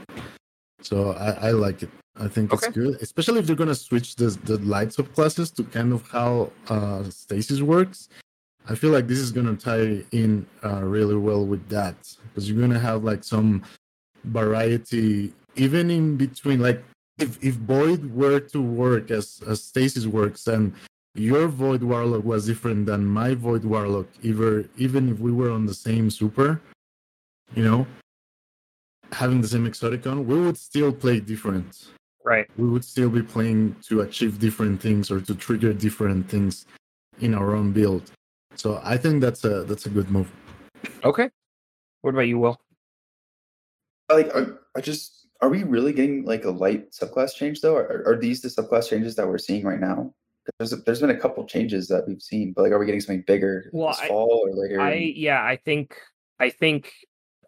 So I, I like it. I think okay. it's good, especially if they're gonna switch the the light subclasses to kind of how uh, stasis works. I feel like this is gonna tie in uh, really well with that because you're gonna have like some variety even in between. Like if if Void were to work as as Stasis works, and your Void Warlock was different than my Void Warlock, even even if we were on the same super, you know, having the same Exoticon, we would still play different. Right. We would still be playing to achieve different things or to trigger different things in our own build. So I think that's a that's a good move. Okay. What about you, Will? Like, I, I just are we really getting like a light subclass change though? Are, are these the subclass changes that we're seeing right now? There's a, there's been a couple changes that we've seen, but like, are we getting something bigger well, this I, fall or later? I yeah, I think I think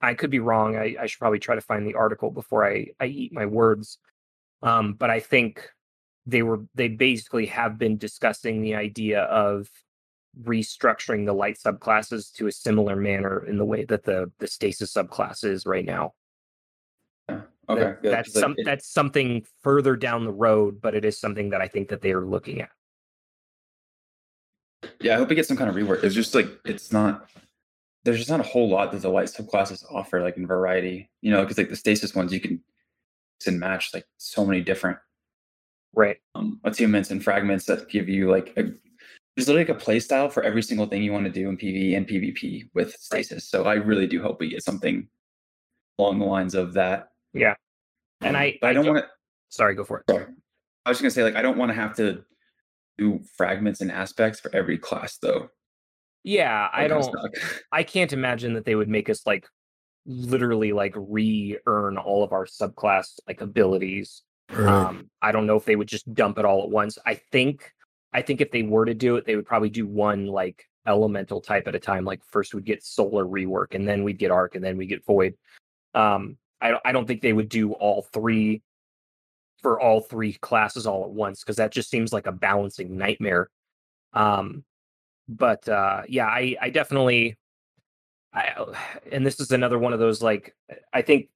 I could be wrong. I, I should probably try to find the article before I I eat my words. Um, but I think they were they basically have been discussing the idea of restructuring the light subclasses to a similar manner in the way that the the stasis subclass is right now. Okay, that, that's some it, that's something further down the road, but it is something that I think that they are looking at. Yeah, I hope we get some kind of rework. It's just like it's not. There's just not a whole lot that the light subclasses offer, like in variety. You know, because like the stasis ones, you can and match like so many different right um, attunements and fragments that give you like a there's literally like a play style for every single thing you want to do in PvE and PvP with stasis. So I really do hope we get something along the lines of that. Yeah. And I, but I, don't want to. Sorry, go for it. Sorry. I was just gonna say, like, I don't want to have to do fragments and aspects for every class, though. Yeah, I don't. I can't imagine that they would make us like literally like re-earn all of our subclass like abilities. Right. Um, I don't know if they would just dump it all at once. I think I think if they were to do it, they would probably do one like elemental type at a time. Like first we'd get solar rework, and then we'd get arc, and then we get void. Um, I I don't think they would do all three for all three classes all at once because that just seems like a balancing nightmare. Um, but uh, yeah, I I definitely. I, and this is another one of those like I think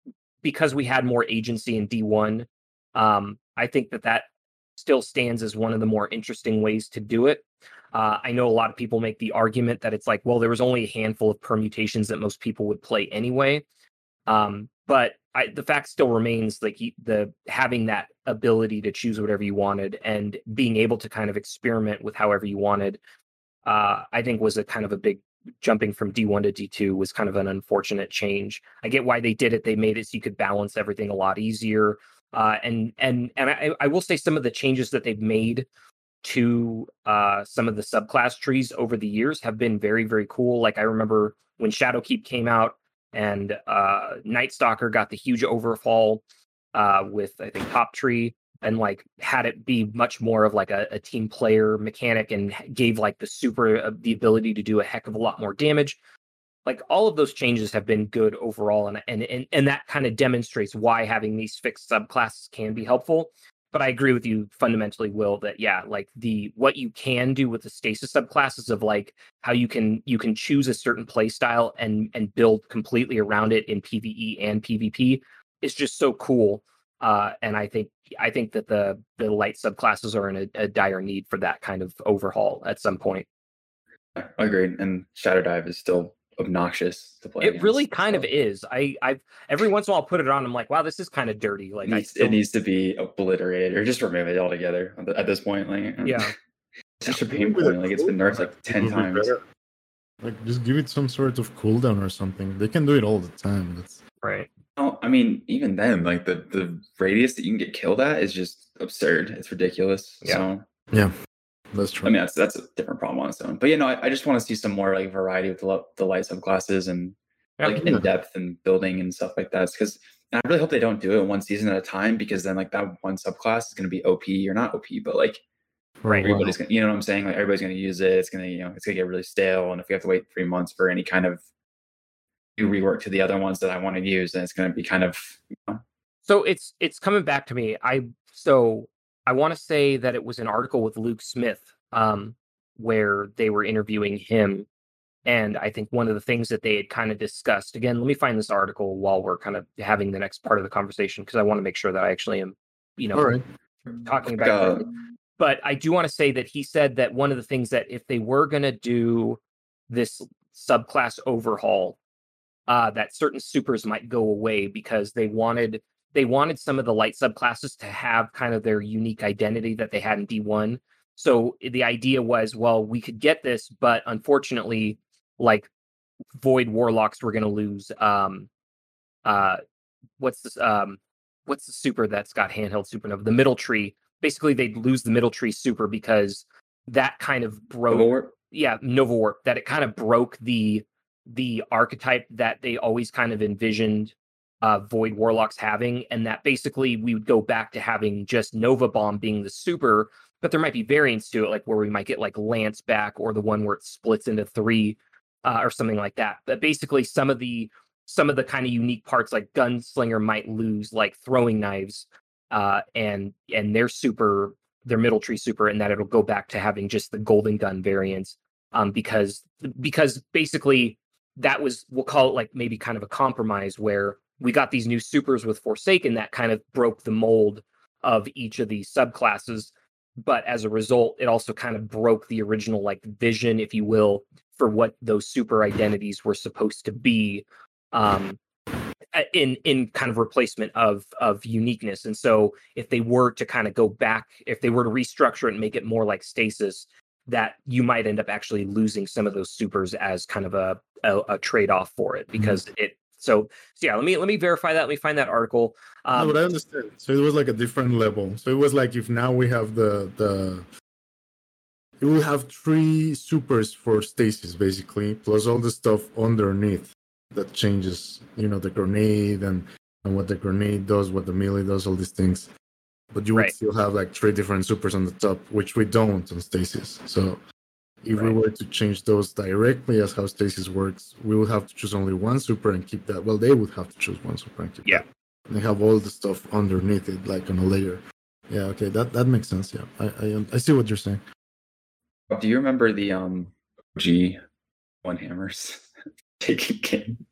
because we had more agency in D1, um, I think that that still stands as one of the more interesting ways to do it. Uh, I know a lot of people make the argument that it's like, well, there was only a handful of permutations that most people would play anyway. Um, but I, the fact still remains like the having that ability to choose whatever you wanted and being able to kind of experiment with however you wanted. Uh, I think was a kind of a big jumping from D1 to D2 was kind of an unfortunate change. I get why they did it. They made it so you could balance everything a lot easier. Uh, and and and I, I will say some of the changes that they've made to uh, some of the subclass trees over the years have been very very cool. Like I remember when Shadowkeep came out and uh, Night Stalker got the huge overhaul uh, with I think Top Tree and like had it be much more of like a, a team player mechanic and gave like the super uh, the ability to do a heck of a lot more damage like all of those changes have been good overall and and and, and that kind of demonstrates why having these fixed subclasses can be helpful but i agree with you fundamentally will that yeah like the what you can do with the stasis subclasses of like how you can you can choose a certain play style and and build completely around it in pve and pvp is just so cool uh, and I think I think that the the light subclasses are in a, a, dire need for that kind of overhaul at some point. Agreed. And Shadow Dive is still obnoxious to play. It against, really kind so. of is. I I've every once in a while I'll put it on. I'm like, wow, this is kind of dirty. Like it needs, still... it needs to be obliterated or just remove it altogether at this point. Like yeah, it's just a pain point. Like it's been nerfed like ten times. Like just give it some sort of cooldown or something. They can do it all the time. That's right. Oh, I mean, even then, like the the radius that you can get killed at is just absurd. It's ridiculous. Yeah. So yeah, that's true. I mean, that's that's a different problem on its own. But you know, I, I just want to see some more like variety with the the light subclasses and Yeah. like in depth and building and stuff like that. Because I really hope they don't do it one season at a time because then like that one subclass is going to be OP or not OP, but like Right. everybody's gonna, you know what I'm saying? Like everybody's going to use it. It's going to, you know, it's going to get really stale. And if we have to wait three months for any kind of new rework to the other ones that I want to use, then it's going to be kind of, you know, So it's it's coming back to me. I so I want to say that it was an article with Luke Smith, um, where they were interviewing him, and I think one of the things that they had kind of discussed. Again, let me find this article while we're kind of having the next part of the conversation because I want to make sure that I actually am, you know, all right. talking about. uh, but I do want to say that he said that one of the things that if they were going to do this subclass overhaul, uh, that certain supers might go away because they wanted they wanted some of the light subclasses to have kind of their unique identity that they had in D1. So the idea was, well, we could get this, but unfortunately, like Void Warlocks were going to lose. Um, uh, what's this? Um, what's the super that's got handheld supernova? The middle tree. Basically, they'd lose the middle tree super because that kind of broke. Warp? Yeah, Nova Warp. That it kind of broke the the archetype that they always kind of envisioned uh, Void Warlocks having, and that basically we would go back to having just Nova Bomb being the super, but there might be variants to it, like where we might get like Lance back or the one where it splits into three uh, or something like that. But basically, some of the some of the kind of unique parts, like Gunslinger, might lose like throwing knives, uh, and and their super, their middle tree super, and that it'll go back to having just the Golden Gun variants, um, because because basically that was we'll call it like maybe kind of a compromise where we got these new supers with Forsaken that kind of broke the mold of each of these subclasses. But as a result, it also kind of broke the original like vision, if you will, for what those super identities were supposed to be. Um, in in kind of replacement of of uniqueness and so if they were to kind of go back if they were to restructure it and make it more like stasis that you might end up actually losing some of those supers as kind of a a, a trade-off for it because mm-hmm. it so, so yeah let me let me verify that let me find that article um, no, but i understand so it was like a different level so it was like if now we have the the it will have three supers for stasis basically plus all the stuff underneath that changes you know the grenade and and what the grenade does what the melee does all these things but you would Right. still have like three different supers on the top, which we don't on Stasis. So if we were to change those directly as how Stasis works, we would have to choose only one super and keep that. Well, they would have to choose one super and keep Yeah. that. And they have all the stuff underneath it, like on a layer. Yeah, okay, that that makes sense. Yeah, I I, um, I see what you're saying. Do you remember the um G one hammers taking game?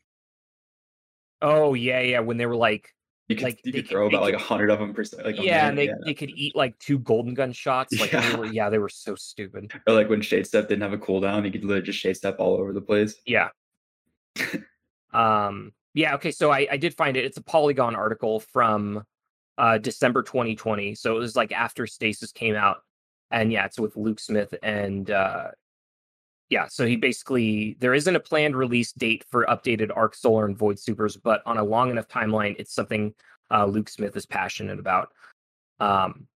oh yeah yeah when they were like You could Like, you they could could- throw they about like a hundred of them per. Like yeah and they, minute, they could eat like two golden gun shots like Yeah. they were, yeah they were so stupid Or like when Shade Step didn't have a cooldown, you could literally just Shade Step all over the place. Yeah. um yeah, okay, so I, I did find it. It's a Polygon article from uh December 2020. So it was like after Stasis came out. And yeah, it's with Luke Smith and uh yeah, so he basically there isn't a planned release date for updated Arc Solar and Void Supers, but on a long enough timeline, it's something uh, Luke Smith is passionate about. Um,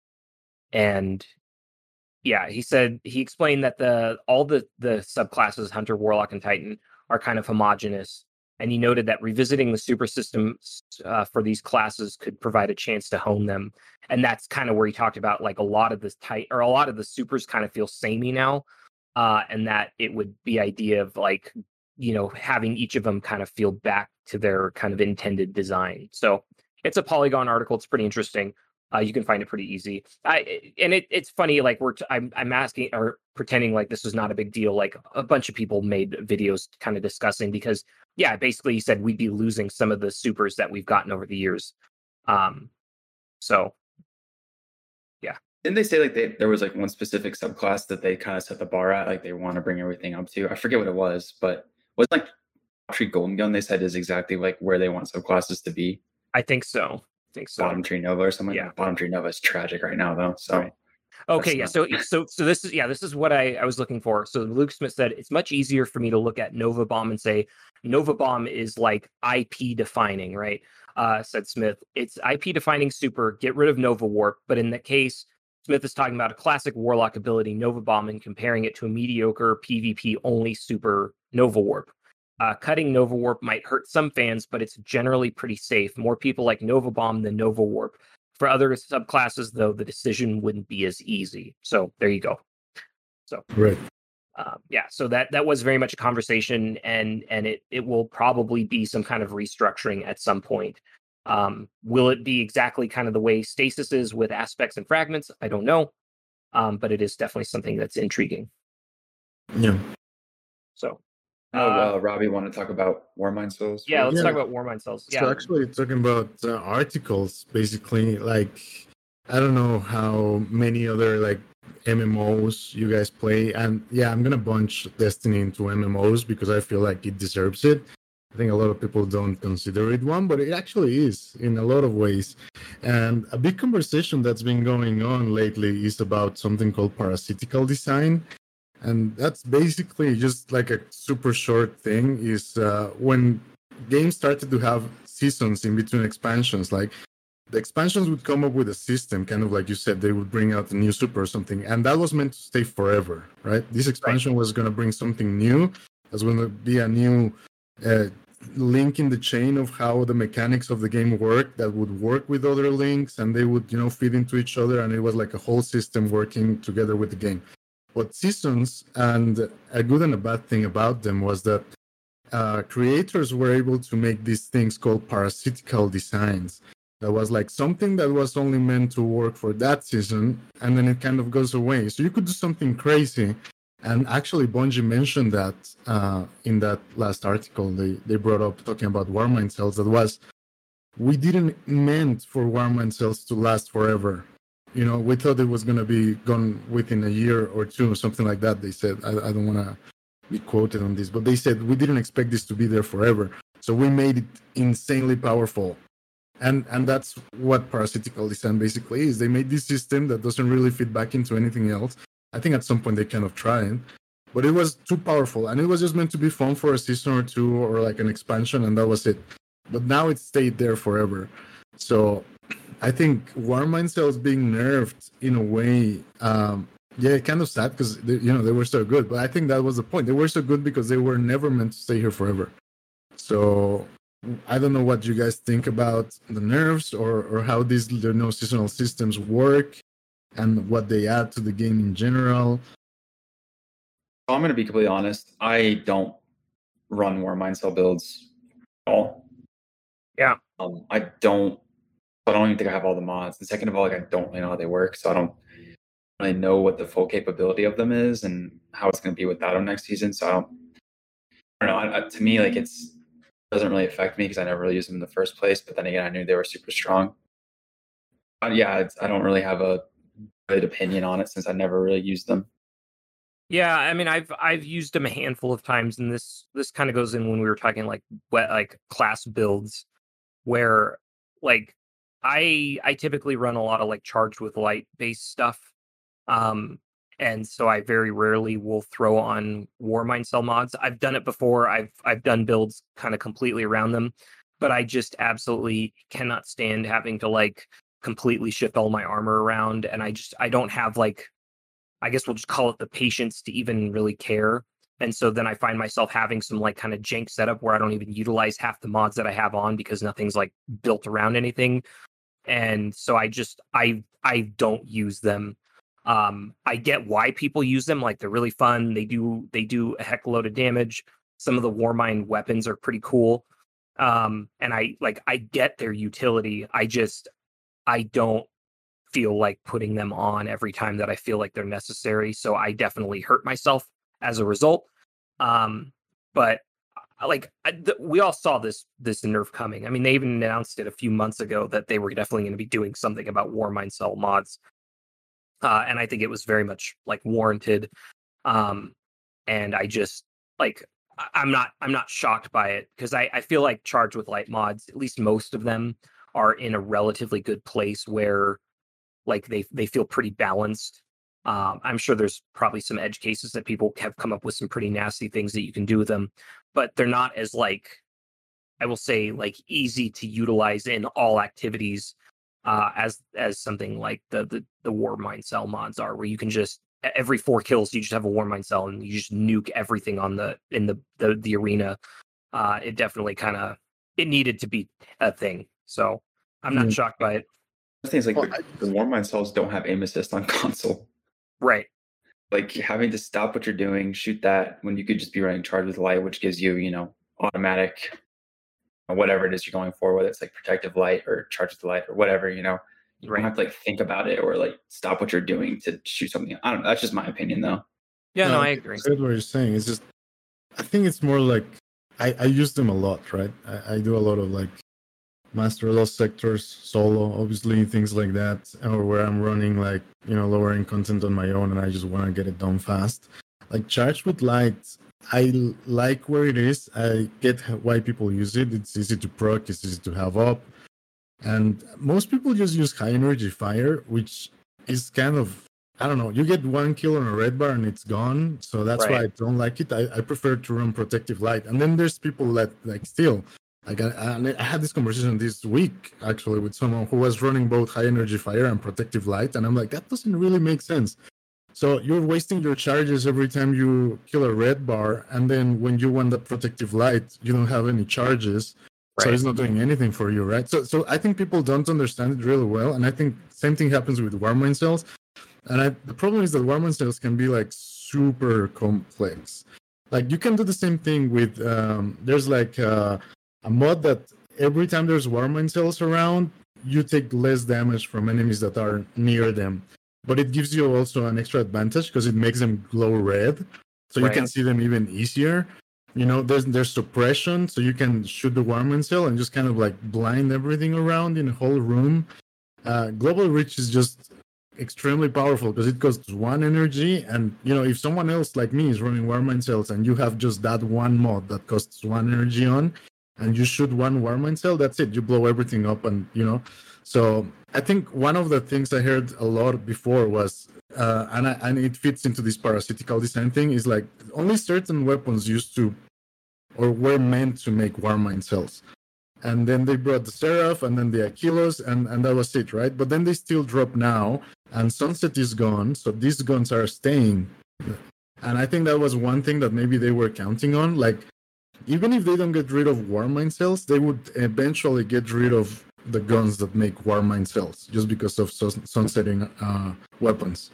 and yeah, he said he explained that the all the the subclasses Hunter, Warlock, and Titan are kind of homogenous, and he noted that revisiting the super systems uh, for these classes could provide a chance to hone them, and that's kind of where he talked about like a lot of this tight or a lot of the supers kind of feel samey now, uh, and that it would be idea of like you know having each of them kind of feel back to their kind of intended design. So it's a Polygon article. It's pretty interesting. Uh, you can find it pretty easy. I and it, it's funny. Like we're t- I'm I'm asking or pretending like this was not a big deal. Like a bunch of people made videos kind of discussing because yeah, basically he said we'd be losing some of the supers that we've gotten over the years. Um, so. Didn't they say like they, there was like one specific subclass that they kind of set the bar at, like they want to bring everything up to? I forget what it was, but was like Tree Golden Gun. They said is exactly like where they want subclasses to be. I think so I think so. Bottom Tree Nova or something. Yeah. Bottom Tree Nova is tragic right now though. So right. Okay, yeah. So so so this is yeah, this is what I, I was looking for. So Luke Smith said it's much easier for me to look at Nova Bomb and say Nova Bomb is like IP defining, right? Uh, said Smith. It's IP defining super, get rid of Nova Warp. But in that case, Smith is talking about a classic Warlock ability, Nova Bomb, and comparing it to a mediocre PvP only super Nova Warp. Uh, cutting Nova Warp might hurt some fans, but it's generally pretty safe. More people like Nova Bomb than Nova Warp. For other subclasses, though, the decision wouldn't be as easy. So there you go. So right. Uh, yeah, so that that was very much a conversation, and and it it will probably be some kind of restructuring at some point. Um, will it be exactly kind of the way Stasis is with aspects and fragments? I don't know, um, but it is definitely something that's intriguing. Yeah. So Oh, uh, uh, Robbie, want to talk about Warmind cells? Yeah, let's yeah. talk about Warmind cells. Yeah. So actually, talking about uh, articles, basically, like I don't know how many other like MMOs you guys play, and yeah, I'm gonna bunch Destiny into MMOs because I feel like it deserves it. I think a lot of people don't consider it one, but it actually is in a lot of ways. And a big conversation that's been going on lately is about something called parasitical design. And that's basically just like a super short thing is uh, when games started to have seasons in between expansions like the expansions would come up with a system kind of like you said they would bring out a new super or something and that was meant to stay forever right? This expansion was going to bring something new. There's going to be a new link in the chain of how the mechanics of the game work that would work with other links and they would you know feed into each other and it was like a whole system working together with the game what seasons and a good and a bad thing about them was that uh, creators were able to make these things called parasitical designs. That was like something that was only meant to work for that season, and then it kind of goes away. So you could do something crazy. And actually, Bungie mentioned that uh, in that last article they, they brought up talking about Warmind cells. That was, we didn't meant for Warmind cells to last forever you know, we thought it was going to be gone within a year or two, or something like that. They said, I, I don't want to be quoted on this, but they said we didn't expect this to be there forever. So we made it insanely powerful. And and that's what parasitical design basically is. They made this system that doesn't really fit back into anything else. I think at some point they kind of tried, but it was too powerful, and it was just meant to be fun for a season or two or like an expansion, and that was it. But now it stayed there forever. So I think Warmind cells being nerfed in a way, um, yeah, kind of sad because you know they were so good. But I think that was the point. They were so good because they were never meant to stay here forever. So I don't know what you guys think about the nerfs or or how these you know seasonal systems work and what they add to the game in general. I'm going to be completely honest. I don't run more Warmind cell builds at all. Yeah. Um, I don't I don't even think I have all the mods. And second of all, like I don't really know how they work, so I don't really know what the full capability of them is and how it's going to be with that on next season. So I don't, I don't know. I, I, to me, like it's doesn't really affect me because I never really used them in the first place. But then again, I knew they were super strong. But yeah, I don't really have a good opinion on it since I never really used them. Yeah, I mean, I've I've used them a handful of times, and this this kind of goes in when we were talking like what like class builds, where like I I typically run a lot of like charged with light based stuff. Um and so I very rarely will throw on Warmind cell mods. I've done it before. I've I've done builds kind of completely around them. but I just absolutely cannot stand having to like completely shift all my armor around and I just I don't have like I guess we'll just call it the patience to even really care. And so then I find myself having some like kind of jank setup where I don't even utilize half the mods that I have on because nothing's like built around anything. And so I just I I don't use them. Um I get why people use them, like they're really fun. They do they do a heck load of damage. Some of the Warmind weapons are pretty cool. Um and I like I get their utility. I just I don't feel like putting them on every time that I feel like they're necessary. So I definitely hurt myself as a result. Um, but uh, like I, th- we all saw this this nerf coming. I mean, they even announced it a few months ago that they were definitely going to be doing something about Warmind Cell mods, uh, and I think it was very much like warranted. Um, and I just like I- I'm not I'm not shocked by it because I I feel like Charged with Light mods, at least most of them, are in a relatively good place where like they they feel pretty balanced. Um, I'm sure there's probably some edge cases that people have come up with some pretty nasty things that you can do with them, but they're not as like I will say like easy to utilize in all activities uh, as as something like the the the Warmind Cell mods are, where you can just every four kills you just have a Warmind Cell and you just nuke everything on the in the the, the arena. Uh, it definitely kind of it needed to be a thing, so I'm not Mm. shocked by it. The thing is, like, Well, the, the Warmind cells don't have aim assist on console. Right. Like, having to stop what you're doing, shoot that when you could just be running charge with light, which gives you, you know, automatic, whatever it is you're going for, whether it's like protective light or charge with light or whatever, you know. You don't have to like think about it or like stop what you're doing to shoot something. I don't know. That's just my opinion, though. Yeah, no, No, I agree. I what you're saying. It's just, I think it's more like I, I use them a lot, right? I, I do a lot of like master lost sectors, solo, obviously things like that, or where I'm running like you know lowering content on my own, and I just want to get it done fast. Like charged with light, i like where it is. I get why people use it. It's easy to proc, it's easy to have up, and most people just use high energy fire, which is kind of I don't know. You get one kill on a red bar and it's gone. So that's why I don't like it. I, I prefer to run protective light. And then there's people that like still like I, I I had this conversation this week actually with someone who was running both high energy fire and protective light, and I'm like, that doesn't really make sense. So you're wasting your charges every time you kill a red bar, and then when you want the protective light, you don't have any charges. So it's not doing anything for you, right? So so I think people don't understand it really well, and I think same thing happens with Warmind cells. And I, the problem is that Warmind cells can be like super complex. Like you can do the same thing with um, there's like uh, a mod that every time there's Warmind cells around, you take less damage from enemies that are near them. But it gives you also an extra advantage because it makes them glow red, so you can see them even easier. You know, there's there's suppression, so you can shoot the Warmind cell and just kind of like blind everything around in a whole room. Uh, Global Reach is just extremely powerful because it costs one energy, and you know if someone else like me is running Warmind cells and you have just that one mod that costs one energy on, and you shoot one Warmind cell, that's it. You blow everything up, and you know. So I think one of the things I heard a lot before was, uh, and I, and it fits into this parasitical design thing, is like only certain weapons used to, or were meant to make Warmind cells and then they brought the Seraph and then the IKELOS, and, and that was it, right? But then they still drop now, and Sunset is gone, so these guns are staying. And I think that was one thing that maybe they were counting on. Like, even if they don't get rid of Warmind cells, they would eventually get rid of the guns that make Warmind cells just because of sun- sunsetting uh, weapons.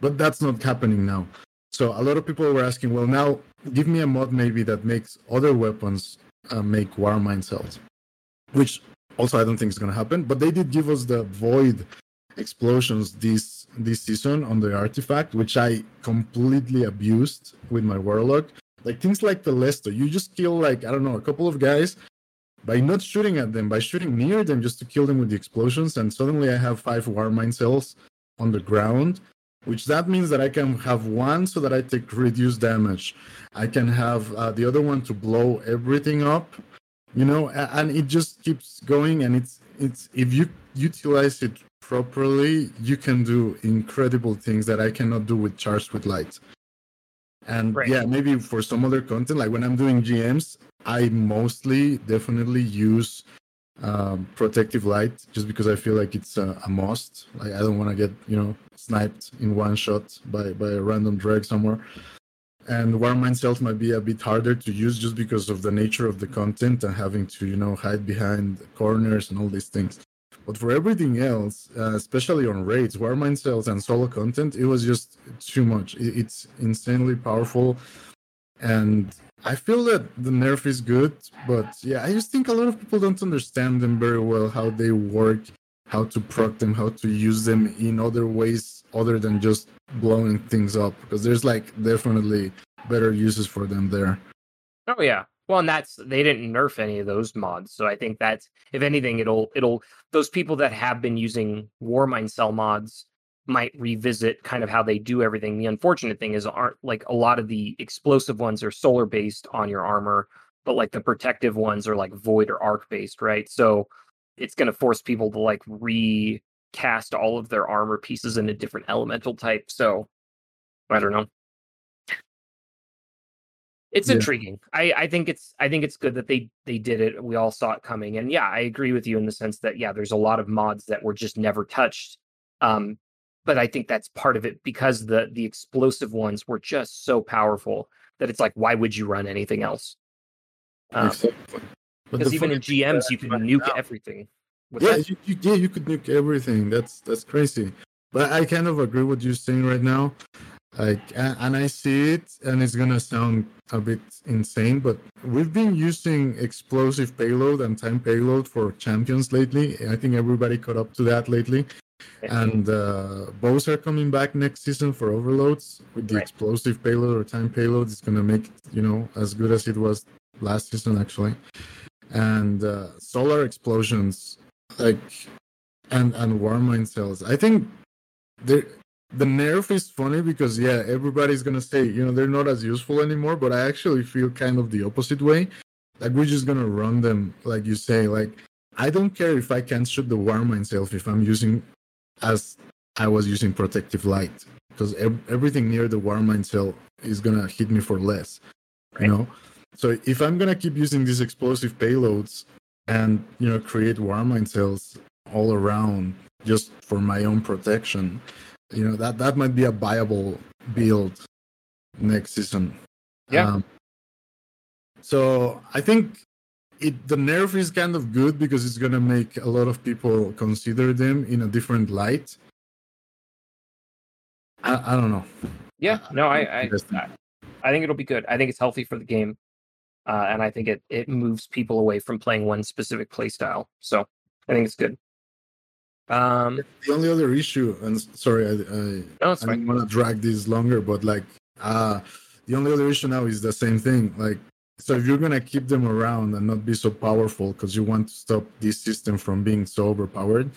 But that's not happening now. So a lot of people were asking, well, now give me a mod maybe that makes other weapons uh, make Warmind cells which also I don't think is going to happen. But they did give us the void explosions this this season on the artifact, which I completely abused with my warlock. Like things like the Lesto, you just kill like I don't know a couple of guys by not shooting at them, by shooting near them just to kill them with the explosions, and suddenly I have five Warmind cells on the ground. Which that means that I can have one so that I take reduced damage. I can have uh, the other one to blow everything up you know and it just keeps going and it's it's if you utilize it properly you can do incredible things that i cannot do with charged with light And Right. yeah, maybe for some other content, like when I'm doing GMs, I mostly definitely use um, protective light just because I feel like it's a, a must. Like I don't want to get you know sniped in one shot by by a random dreg somewhere. And Warmind cells might be a bit harder to use just because of the nature of the content and having to you know hide behind corners and all these things. But for everything else, uh, especially on raids, Warmind cells and solo content, it was just too much. It, it's insanely powerful, and I feel that the nerf is good, but yeah, I just think a lot of people don't understand them very well, how they work, how to proc them, how to use them in other ways other than just blowing things up. Because there's like definitely better uses for them there. Oh yeah. Well, and that's they didn't nerf any of those mods, so I think that's if anything, it'll it'll those people that have been using Warmind cell mods might revisit kind of how they do everything. The unfortunate thing is aren't like a lot of the explosive ones are solar based on your armor, but like the protective ones are like void or arc based, right? So it's going to force people to like recast all of their armor pieces in a different elemental type. So I don't know. It's Yeah. intriguing. I, I think it's I think it's good that they they did it. We all saw it coming, and yeah, I agree with you in the sense that yeah, there's a lot of mods that were just never touched. Um, but I think that's part of it because the the explosive ones were just so powerful that it's like, why would you run anything else? Um, Exactly. Because even in GMs, you can nuke everything. Yeah, you, you, yeah, you could nuke everything. That's that's crazy. But I kind of agree with you saying right now. Like, and I see it, and it's gonna sound a bit insane, but we've been using explosive payload and time payload for champions lately. I think everybody caught up to that lately. And uh, bows are coming back next season for overloads with the Right. explosive payload or time payload. It's gonna make it, you know as good as it was last season actually. And uh, solar explosions, like and and warmind cells. I think the the nerf is funny because yeah, everybody's gonna say you know they're not as useful anymore. But I actually feel kind of the opposite way. Like we're just gonna run them, like you say. Like I don't care if I can't shoot the warmind cell if I'm using as I was using protective light because ev- everything near the warmind cell is gonna hit me for less. Right. You know, so if I'm gonna keep using these explosive payloads and you know create warmind cells all around just for my own protection, you know that that might be a viable build next season. Yeah. Um, so I think it the nerf is kind of good because it's gonna make a lot of people consider them in a different light. I, I don't know. Yeah, no, I I, I I think it'll be good. I think it's healthy for the game, uh, and I think it it moves people away from playing one specific play style. So I think it's good. Um, The only other issue, and sorry, I, I no, I don't want to drag this longer, but like, uh, the only other issue now is the same thing. Like, so if you're gonna keep them around and not be so powerful because you want to stop this system from being so overpowered,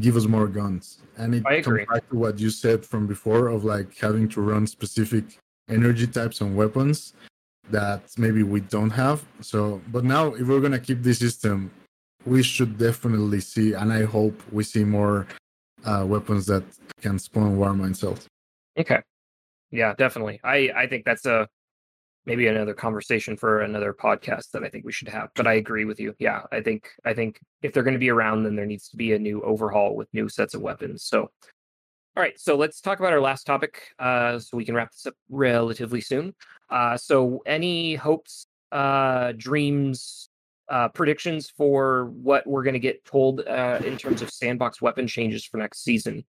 give us more guns. And it comes back to what you said from before of like having to run specific energy types on weapons that maybe we don't have. So, but now if we're gonna keep this system, we should definitely see, and I hope we see more uh, weapons that can spawn warmind cells. Okay. Yeah, definitely. I I think that's a maybe another conversation for another podcast that I think we should have. But I agree with you. Yeah, I think I think if they're going to be around, then there needs to be a new overhaul with new sets of weapons. So, all right. So let's talk about our last topic, uh, so we can wrap this up relatively soon. Uh, so any hopes, uh, dreams, uh, predictions for what we're going to get told uh, in terms of sandbox weapon changes for next season?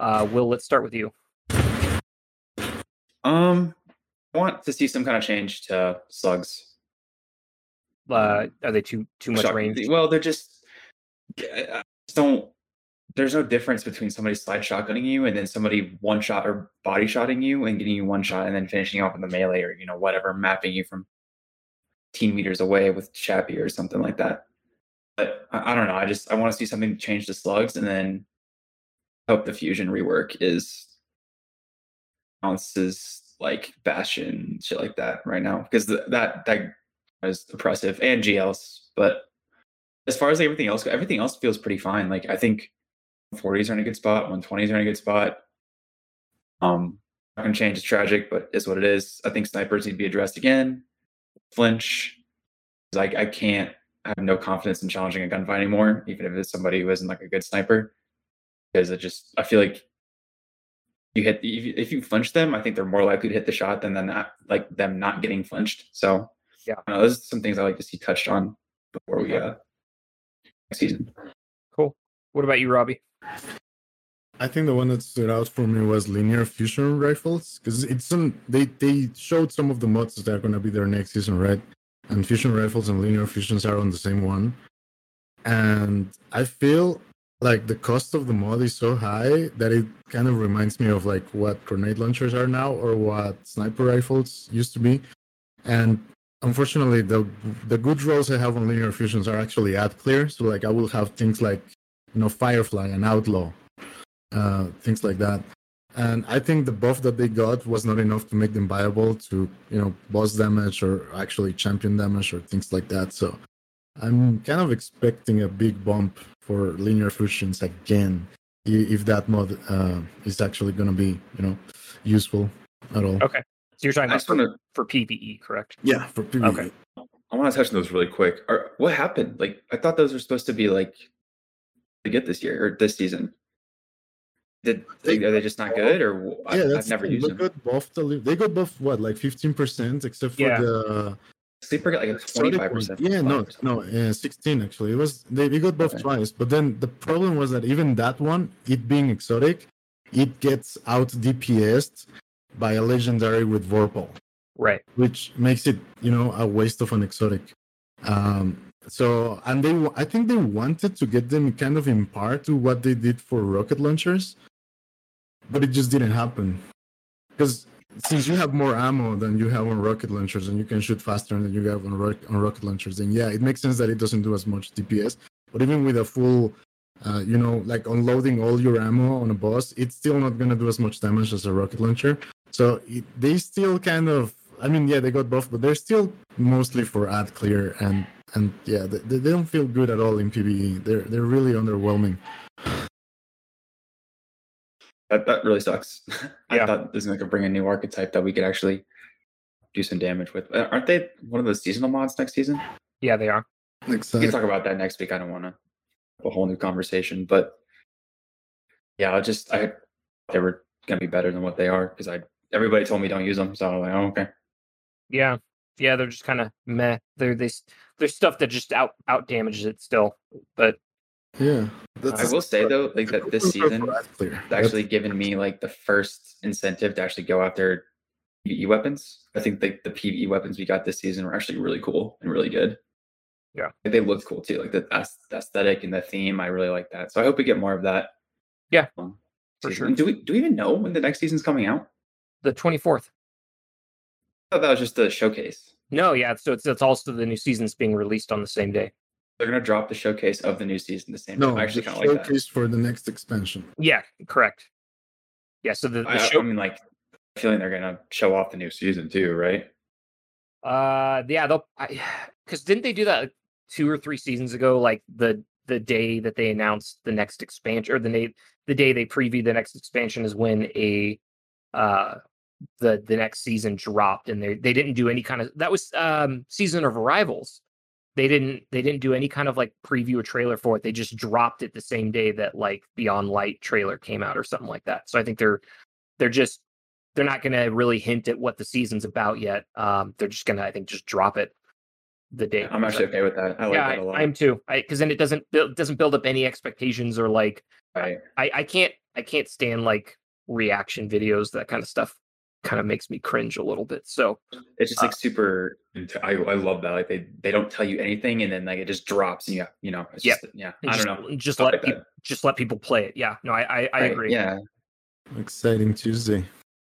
Uh, Will, let's start with you. Um, I want to see some kind of change to slugs. Uh, are they too too much Shot- range? Well, they're just I just don't. There's no difference between somebody slide shotgunning you and then somebody one shot or body shotting you and getting you one shot and then finishing off with the melee or you know whatever, mapping you from 15 meters away with Chappie or something like that. But I, I don't know. I just I want to see something change the slugs and then hope the fusion rework is ounces like Bastion shit like that right now because the, that that is oppressive and GLs. But as far as everything else, everything else feels pretty fine. Like I think 40s are in a good spot, 120s are in a good spot. Um, Not gonna change. It's tragic, but is what it is. I think snipers need to be addressed again. Flinch. Like I can't I have no confidence in challenging a gunfight anymore, even if it's somebody who isn't like a good sniper. Because it just I feel like you hit if you flinch them, I think they're more likely to hit the shot than than not like them not getting flinched. So Yeah. uh, those are some things I like to see touched on before we uh next season. Cool. What about you, Robbie? I think the one that stood out for me was linear fusion rifles because it's some they they showed some of the mods that are going to be there next season, right? And fusion rifles and linear fusions are on the same one, and I feel like the cost of the mod is so high that it kind of reminds me of like what grenade launchers are now or what sniper rifles used to be, and unfortunately the the good rolls I have on linear fusions are actually ad clear, so like I will have things like you know Firefly and Outlaw uh, things like that. And I think the buff that they got was not enough to make them viable to, you know, boss damage or actually champion damage or things like that. So I'm kind of expecting a big bump for linear fusions again, if that mod uh, is actually going to be, you know, useful at all. Okay. So you're talking about just want to for PVE, correct? Yeah, for PvE. Okay. I want to touch on those really quick. Are, what happened? Like I thought those were supposed to be like to get this year or this season. Did they, are they just not good or wh- I, yeah, I've never the thing. used they them. got buffed. A li- they got buffed what, like 15%, except for Yeah. the Sleeper got like a twenty five percent. Yeah, no, no, yeah, 16 actually. It was they, they got buffed Okay. twice, but then the problem was that even that one, it being exotic, it gets out DPSed by a legendary with Vorpal, Right. which makes it, you know, a waste of an exotic. Um, so and they, I think they wanted to get them kind of in par to what they did for rocket launchers, but it just didn't happen because since you have more ammo than you have on rocket launchers and you can shoot faster than you have on, ro- on rocket launchers, then yeah, it makes sense that it doesn't do as much DPS. But even with a full, uh, you know, like unloading all your ammo on a boss, it's still not going to do as much damage as a rocket launcher. So it, they still kind of, I mean, yeah, they got buffed, but they're still mostly for ad clear and and yeah, they, they don't feel good at all in PVE. They're they're really underwhelming. That that really sucks. I Yeah. thought this is gonna bring a new archetype that we could actually do some damage with. Uh, Aren't they one of those seasonal mods next season? Yeah, they are. We can talk about that next week. I don't want to a whole new conversation, but yeah, I just I they were gonna be better than what they are because I everybody told me don't use them, so I was like, oh, okay. Yeah. Yeah, they're just kind of meh. They're they s- there's stuff that just out out damages it still. But Yeah, I will say though, like that this season clear. it's actually given me like the first incentive to actually go after PvE weapons. I think like the PvE weapons we got this season were actually really cool and really good. Yeah. Like, they look cool too. Like the, the aesthetic and the theme, I really like that. So I hope we get more of that. Yeah, um, for season. sure. And do we do we even know when the next season's coming out? the 24th. I thought that was just a showcase. No, yeah, so it's it's also the new season's being released on the same day. They're gonna drop the showcase of the new season the same No, time. I actually kind of like that. showcase for the next expansion. Yeah, correct. Yeah, so the, the I, show I mean, like, feeling they're gonna show off the new season too, right? Uh, yeah, they'll because didn't they do that like, two or three seasons ago? Like the the day that they announced the next expansion, or the day the day they previewed the next expansion is when a uh the the next season dropped, and they they didn't do any kind of that was um season of arrivals. They didn't they didn't do any kind of like preview or trailer for it. They just dropped it the same day that like Beyond Light trailer came out or something like that. So I think they're they're just they're not going to really hint at what the season's about yet. Um, they're just going to, I think, just drop it the day. I'm actually okay with that. I like yeah, that a lot. I, am too. Because then it doesn't build doesn't build up any expectations or like Right. I I can't I can't stand like reaction videos that kind of stuff. Kind of makes me cringe a little bit. So It's just like Uh, super. I I love that. Like they they don't tell you anything, and then like it just drops, and yeah, you know, it's Yep. just yeah. and I just, don't know. Just I let like people just let people play it. Yeah. No, I I, I Right, agree. Yeah. Exciting Tuesday.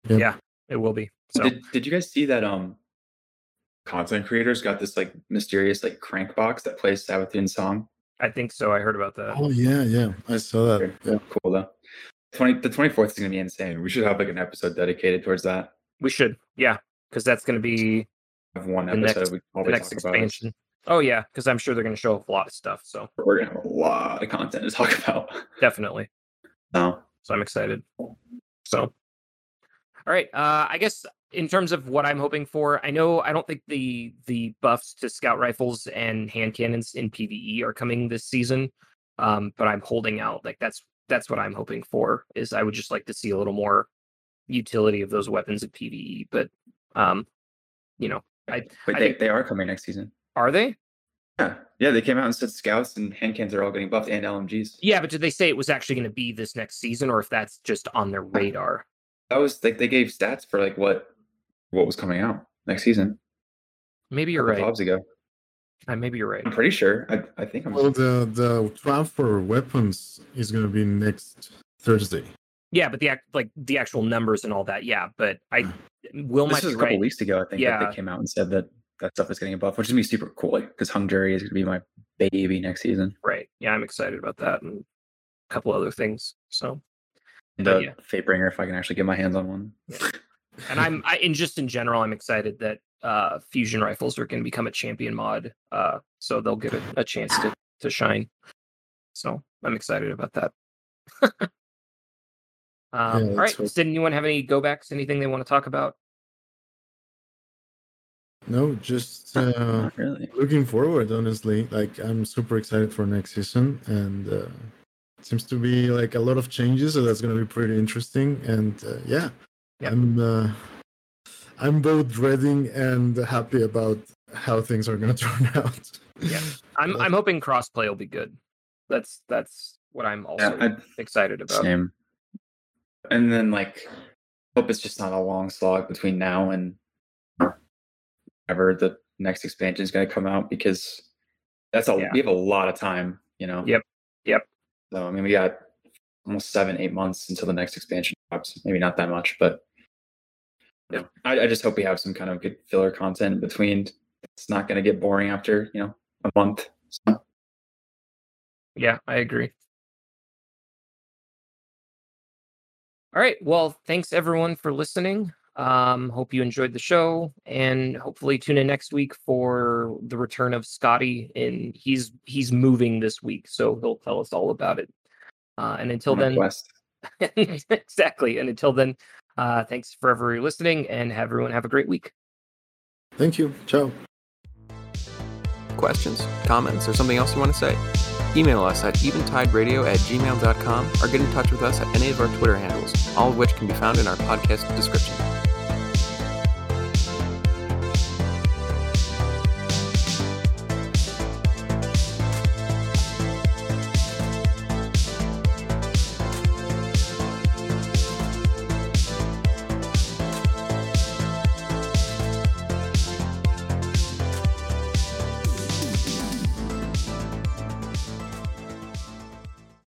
Yeah. It will be. So Did Did you guys see that? Um, content creators got this like mysterious like crank box that plays Savathûn's song. I think so. I heard about that. Oh yeah, yeah, I saw that. Yeah. Cool though. Twenty the twenty fourth is gonna be insane. We should have like an episode dedicated towards that. We should. Yeah. Because that's going to be Have one episode next- we always next talk about. expansion. Oh yeah, because I'm sure they're going to show off a lot of stuff. So We're gonna have a lot of content to talk about. definitely. No. So I'm excited. So, All right. Uh, I guess in terms of what I'm hoping for, I know I don't think the the buffs to scout rifles and hand cannons in PVE are coming this season. Um, but I'm holding out. Like that's that's what I'm hoping for. Is I would just like to see a little more utility of those weapons in PVE. But um, you know, I Wait, I they, think- they are coming next season. are they? Yeah, yeah, they came out and said scouts and hand cans are all getting buffed and LMGs. Yeah, but did they say it was actually going to be this next season, or if that's just on their radar? That was like they gave stats for like what what was coming out next season. Maybe you're right. Ago. Uh, maybe you're right. I'm pretty sure. I, I think I'm. Well, the the transfer weapons is gonna be next Thursday. Yeah, but the act like the actual numbers and all that. Yeah, but I will might this was a couple right. weeks ago. I think that Yeah. they came out and said that that stuff is getting a buff, which is gonna be super cool because Hung Jury is gonna be my baby next season. Right. Yeah, I'm excited about that and a couple other things. So, the yeah. Fatebringer, if I can actually get my hands on one. and I'm I and just in general, I'm excited that uh fusion rifles are going to become a champion mod. Uh, so they'll get a, a chance to to shine. So I'm excited about that. um, Yeah, all right. let's Does anyone have any go backs? Anything they want to talk about? No, just uh, really. looking forward. Honestly, like I'm super excited for next season, and uh, it seems to be like a lot of changes, so that's gonna be pretty interesting. And uh, yeah, Yeah. I'm uh, I'm both dreading and happy about how things are gonna turn out. Yeah. I'm I'm hoping crossplay will be good. That's that's what I'm also Yeah, I, excited about. Same. And then like hope it's just not a long slog between now and ever the next expansion is going to come out because that's all Yeah. we have a lot of time, you know. Yep, yep. So I mean we got almost seven, eight months until the next expansion drops. Maybe not that much, but Yep. Yeah. I, I just hope we have some kind of good filler content between. It's not going to get boring after, you know, a month. So, Yeah, I agree. All right. Well, thanks everyone for listening. Um, hope you enjoyed the show and hopefully tune in next week for the return of Scotty. And he's he's moving this week, so he'll tell us all about it. Uh, and until then, exactly. And until then, uh, thanks for everyone listening and have everyone have a great week. Thank you. Ciao. questions, comments, or something else you want to say, email us at eventideradio at gmail.com or get in touch with us at any of our Twitter handles, all of which can be found in our podcast description.